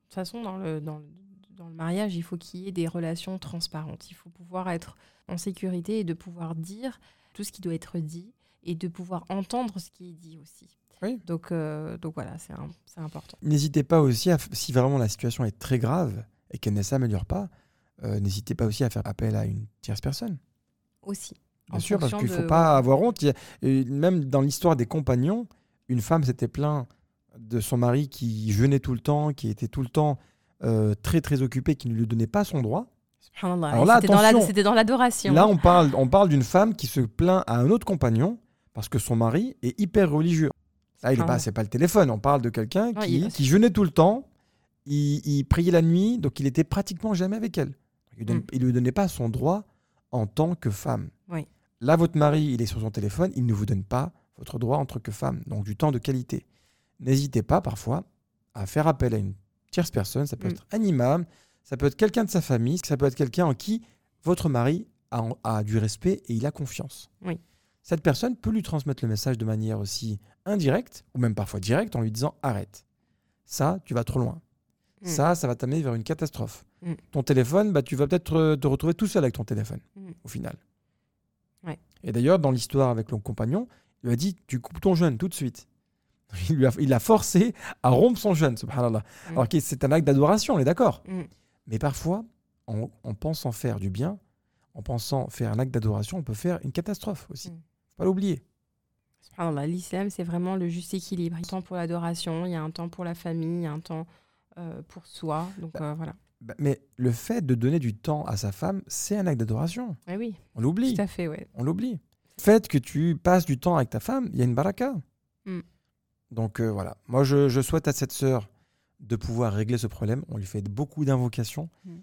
toute façon, dans le, dans, le- dans le mariage, il faut qu'il y ait des relations transparentes. Il faut pouvoir être en sécurité et de pouvoir dire tout ce qui doit être dit et de pouvoir entendre ce qui est dit aussi. Oui. Donc, euh, donc voilà, c'est important. N'hésitez pas aussi, à, si vraiment la situation est très grave et qu'elle ne s'améliore pas, euh, n'hésitez pas aussi à faire appel à une tierce personne. Aussi. Bien En sûr, parce qu'il ne faut pas avoir honte. Même dans l'histoire des compagnons, une femme s'était plaint de son mari qui jeûnait tout le temps, qui était tout le temps euh, très très occupé, qui ne lui donnait pas son droit. Subhanallah. C'était dans la- l'adoration. Là, on parle, on parle d'une femme qui se plaint à un autre compagnon parce que son mari est hyper religieux. Là, il est pas, c'est pas le téléphone. On parle de quelqu'un Ouais, qui, il- qui jeûnait tout le temps, il, il priait la nuit, donc il était pratiquement jamais avec elle. Il ne Mm. lui donnait pas son droit en tant que femme. Oui. Là, votre mari, il est sur son téléphone, il ne vous donne pas votre droit en tant que femme, donc du temps de qualité. N'hésitez pas parfois à faire appel à une tierce personne. Ça peut Mm. être un imam, ça peut être quelqu'un de sa famille, ça peut être quelqu'un en qui votre mari a, a du respect et il a confiance. Oui. Cette personne peut lui transmettre le message de manière aussi indirecte, ou même parfois directe, en lui disant arrête. Ça, tu vas trop loin. Mm. Ça, ça va t'amener vers une catastrophe. Mm. Ton téléphone, bah, tu vas peut-être euh, te retrouver tout seul avec ton téléphone, Mm. au final. Ouais. Et d'ailleurs, dans l'histoire avec le compagnon, il lui a dit Tu coupes ton jeûne tout de suite. Il lui a, il a forcé à rompre son jeûne, subhanallah. Alors que c'est un acte d'adoration, on est d'accord. Mais parfois, en, en pensant faire du bien, en pensant faire un acte d'adoration, on peut faire une catastrophe aussi. Mm. Faut pas l'oublier. Subhanallah, L'islam, c'est vraiment le juste équilibre. Il y a un temps pour l'adoration, il y a un temps pour la famille, il y a un temps euh, pour soi. Donc euh, voilà. Bah, Mais le fait de donner du temps à sa femme, c'est un acte d'adoration. Eh oui, On l'oublie. tout à fait, ouais. On l'oublie. Le fait que tu passes du temps avec ta femme, il y a une baraka. Mm. Donc euh, voilà. Moi, je, je souhaite à cette sœur de pouvoir régler ce problème. On lui fait beaucoup d'invocations. Mm.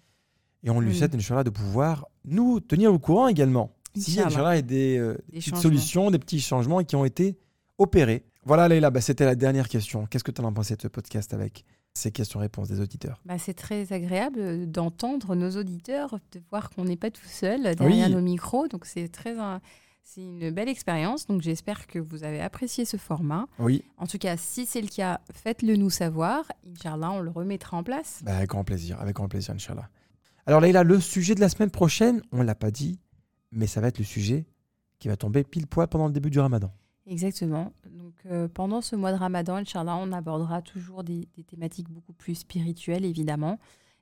Et on lui Oui. souhaite, Inch'Allah, de pouvoir nous tenir au courant également. S'il y a, des, euh, Des petites solutions, des petits changements qui ont été opérés. Voilà, Leïla, bah, c'était la dernière question. Qu'est-ce que tu en as pensé de ce podcast avec ces questions-réponses des auditeurs? Bah, c'est très agréable euh, d'entendre nos auditeurs, de voir qu'on n'est pas tout seul derrière Oui. nos micros. Donc c'est très, un- c'est une belle expérience. Donc j'espère que vous avez apprécié ce format. Oui, En tout cas, si c'est le cas, faites-le nous savoir. Inch'Allah, on le remettra en place. bah, avec grand plaisir, avec grand plaisir, Inch'Allah. Alors Leïla, le sujet de la semaine prochaine, on l'a pas dit, mais ça va être le sujet qui va tomber pile poil pendant le début du ramadan. Exactement. Donc euh, pendant ce mois de Ramadan, Inch'Allah, on abordera toujours des, des thématiques beaucoup plus spirituelles, évidemment.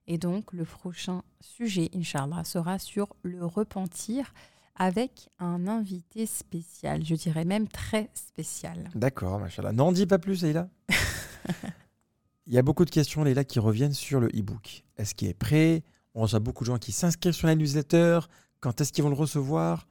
Et donc le prochain sujet, Inch'Allah, sera sur le repentir avec un invité spécial, je dirais même très spécial. D'accord, machallah. N'en dis pas plus, Leïla. Il y a beaucoup de questions, Leïla, qui reviennent sur le e-book. Est-ce qu'il est prêt? On reçoit beaucoup de gens qui s'inscrivent sur la newsletter. Quand est-ce qu'ils vont le recevoir?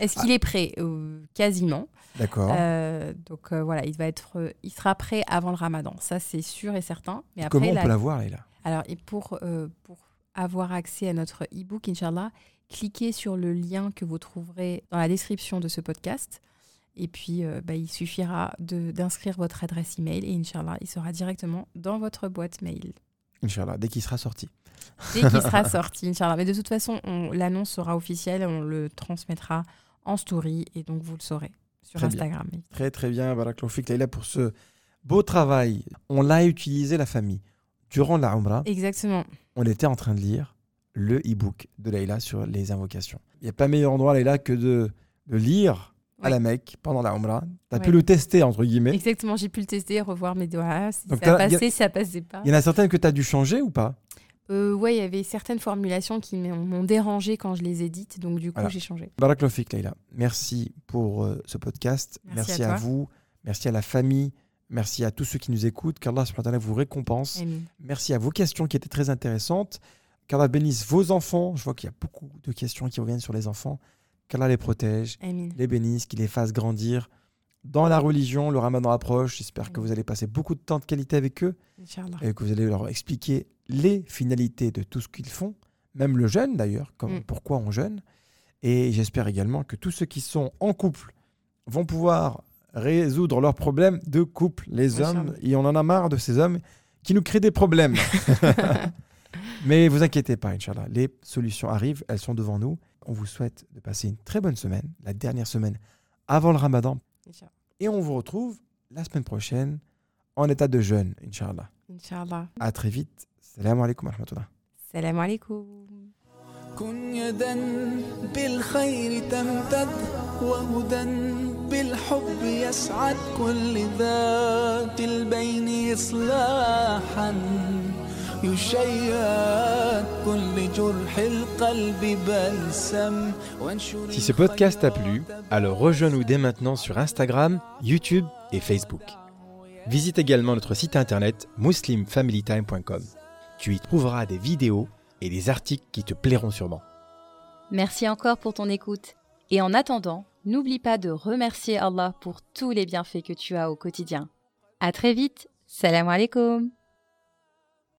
Est-ce qu'il est prêt? Euh, Quasiment. D'accord. Euh, donc euh, voilà, il va être, il sera prêt avant le Ramadan, ça c'est sûr et certain. Mais après, Comment on la- peut l'avoir, Leïla? Alors, et pour, pour avoir accès à notre e-book, Inch'Allah, cliquez sur le lien que vous trouverez dans la description de ce podcast. Et puis, euh, bah, il suffira d'inscrire votre adresse email et Inch'Allah, il sera directement dans votre boîte mail. Inch'Allah, dès qu'il sera sorti. Dès qu'il sera sorti, Inch'Allah. Mais de toute façon, on- l'annonce sera officielle, on le transmettra en story et donc vous le saurez sur Très bien. Instagram. Très très bien, Barakallahu fik, Leïla, pour ce beau travail. On l'a utilisé, la famille. Durant la Umrah, Exactement. on était en train de lire le e-book de Leïla sur les invocations. Il n'y a pas meilleur endroit, Leïla, que de, lire à la Mecque pendant la Umrah. Tu as pu le tester, entre guillemets. Exactement, j'ai pu le tester, revoir mes doigts, si Donc, ça passait, si ça passait pas. Il y en a certaines que tu as dû changer ou pas? Euh, ouais, il y avait certaines formulations qui m'ont dérangé quand je les édite, donc du coup Voilà. j'ai changé. Barakallahu fik, Leïla. Merci pour euh, ce podcast. Merci à, vous. Merci à la famille. Merci à tous ceux qui nous écoutent. Qu'Allah vous récompense. Merci à vos questions qui étaient très intéressantes. Qu'Allah bénisse vos enfants. Je vois qu'il y a beaucoup de questions qui reviennent sur les enfants. Qu'Allah les protège, Amin. les bénisse, qu'il les fasse grandir. Dans la religion, le ramadan approche. J'espère que vous allez passer beaucoup de temps de qualité avec eux Inch'Allah. et que vous allez leur expliquer les finalités de tout ce qu'ils font, même le jeûne d'ailleurs, comme Mm. pourquoi on jeûne. Et j'espère également que tous ceux qui sont en couple vont pouvoir résoudre leurs problèmes de couple, les hommes. Et on en a marre de ces hommes qui nous créent des problèmes. Mais vous inquiétez pas, Inch'Allah, les solutions arrivent, elles sont devant nous. On vous souhaite de passer une très bonne semaine, la dernière semaine avant le ramadan. Inch'Allah. Et on vous retrouve la semaine prochaine en état de jeûne, Inch'Allah. Inch'Allah. À très vite. Salam alaikum wa rahmatullah. Salam alaikum. كن يدا بالخير تمتد وهدى بالحب يسعد كل ذات البين إصلاحا Si ce podcast a plu, alors rejoins-nous dès maintenant sur Instagram, YouTube et Facebook. Visite également notre site internet muslimfamilytime.com. Tu y trouveras des vidéos et des articles qui te plairont sûrement. Merci encore pour ton écoute. Et en attendant, n'oublie pas de remercier Allah pour tous les bienfaits que tu as au quotidien. À très vite. Salam alaikum.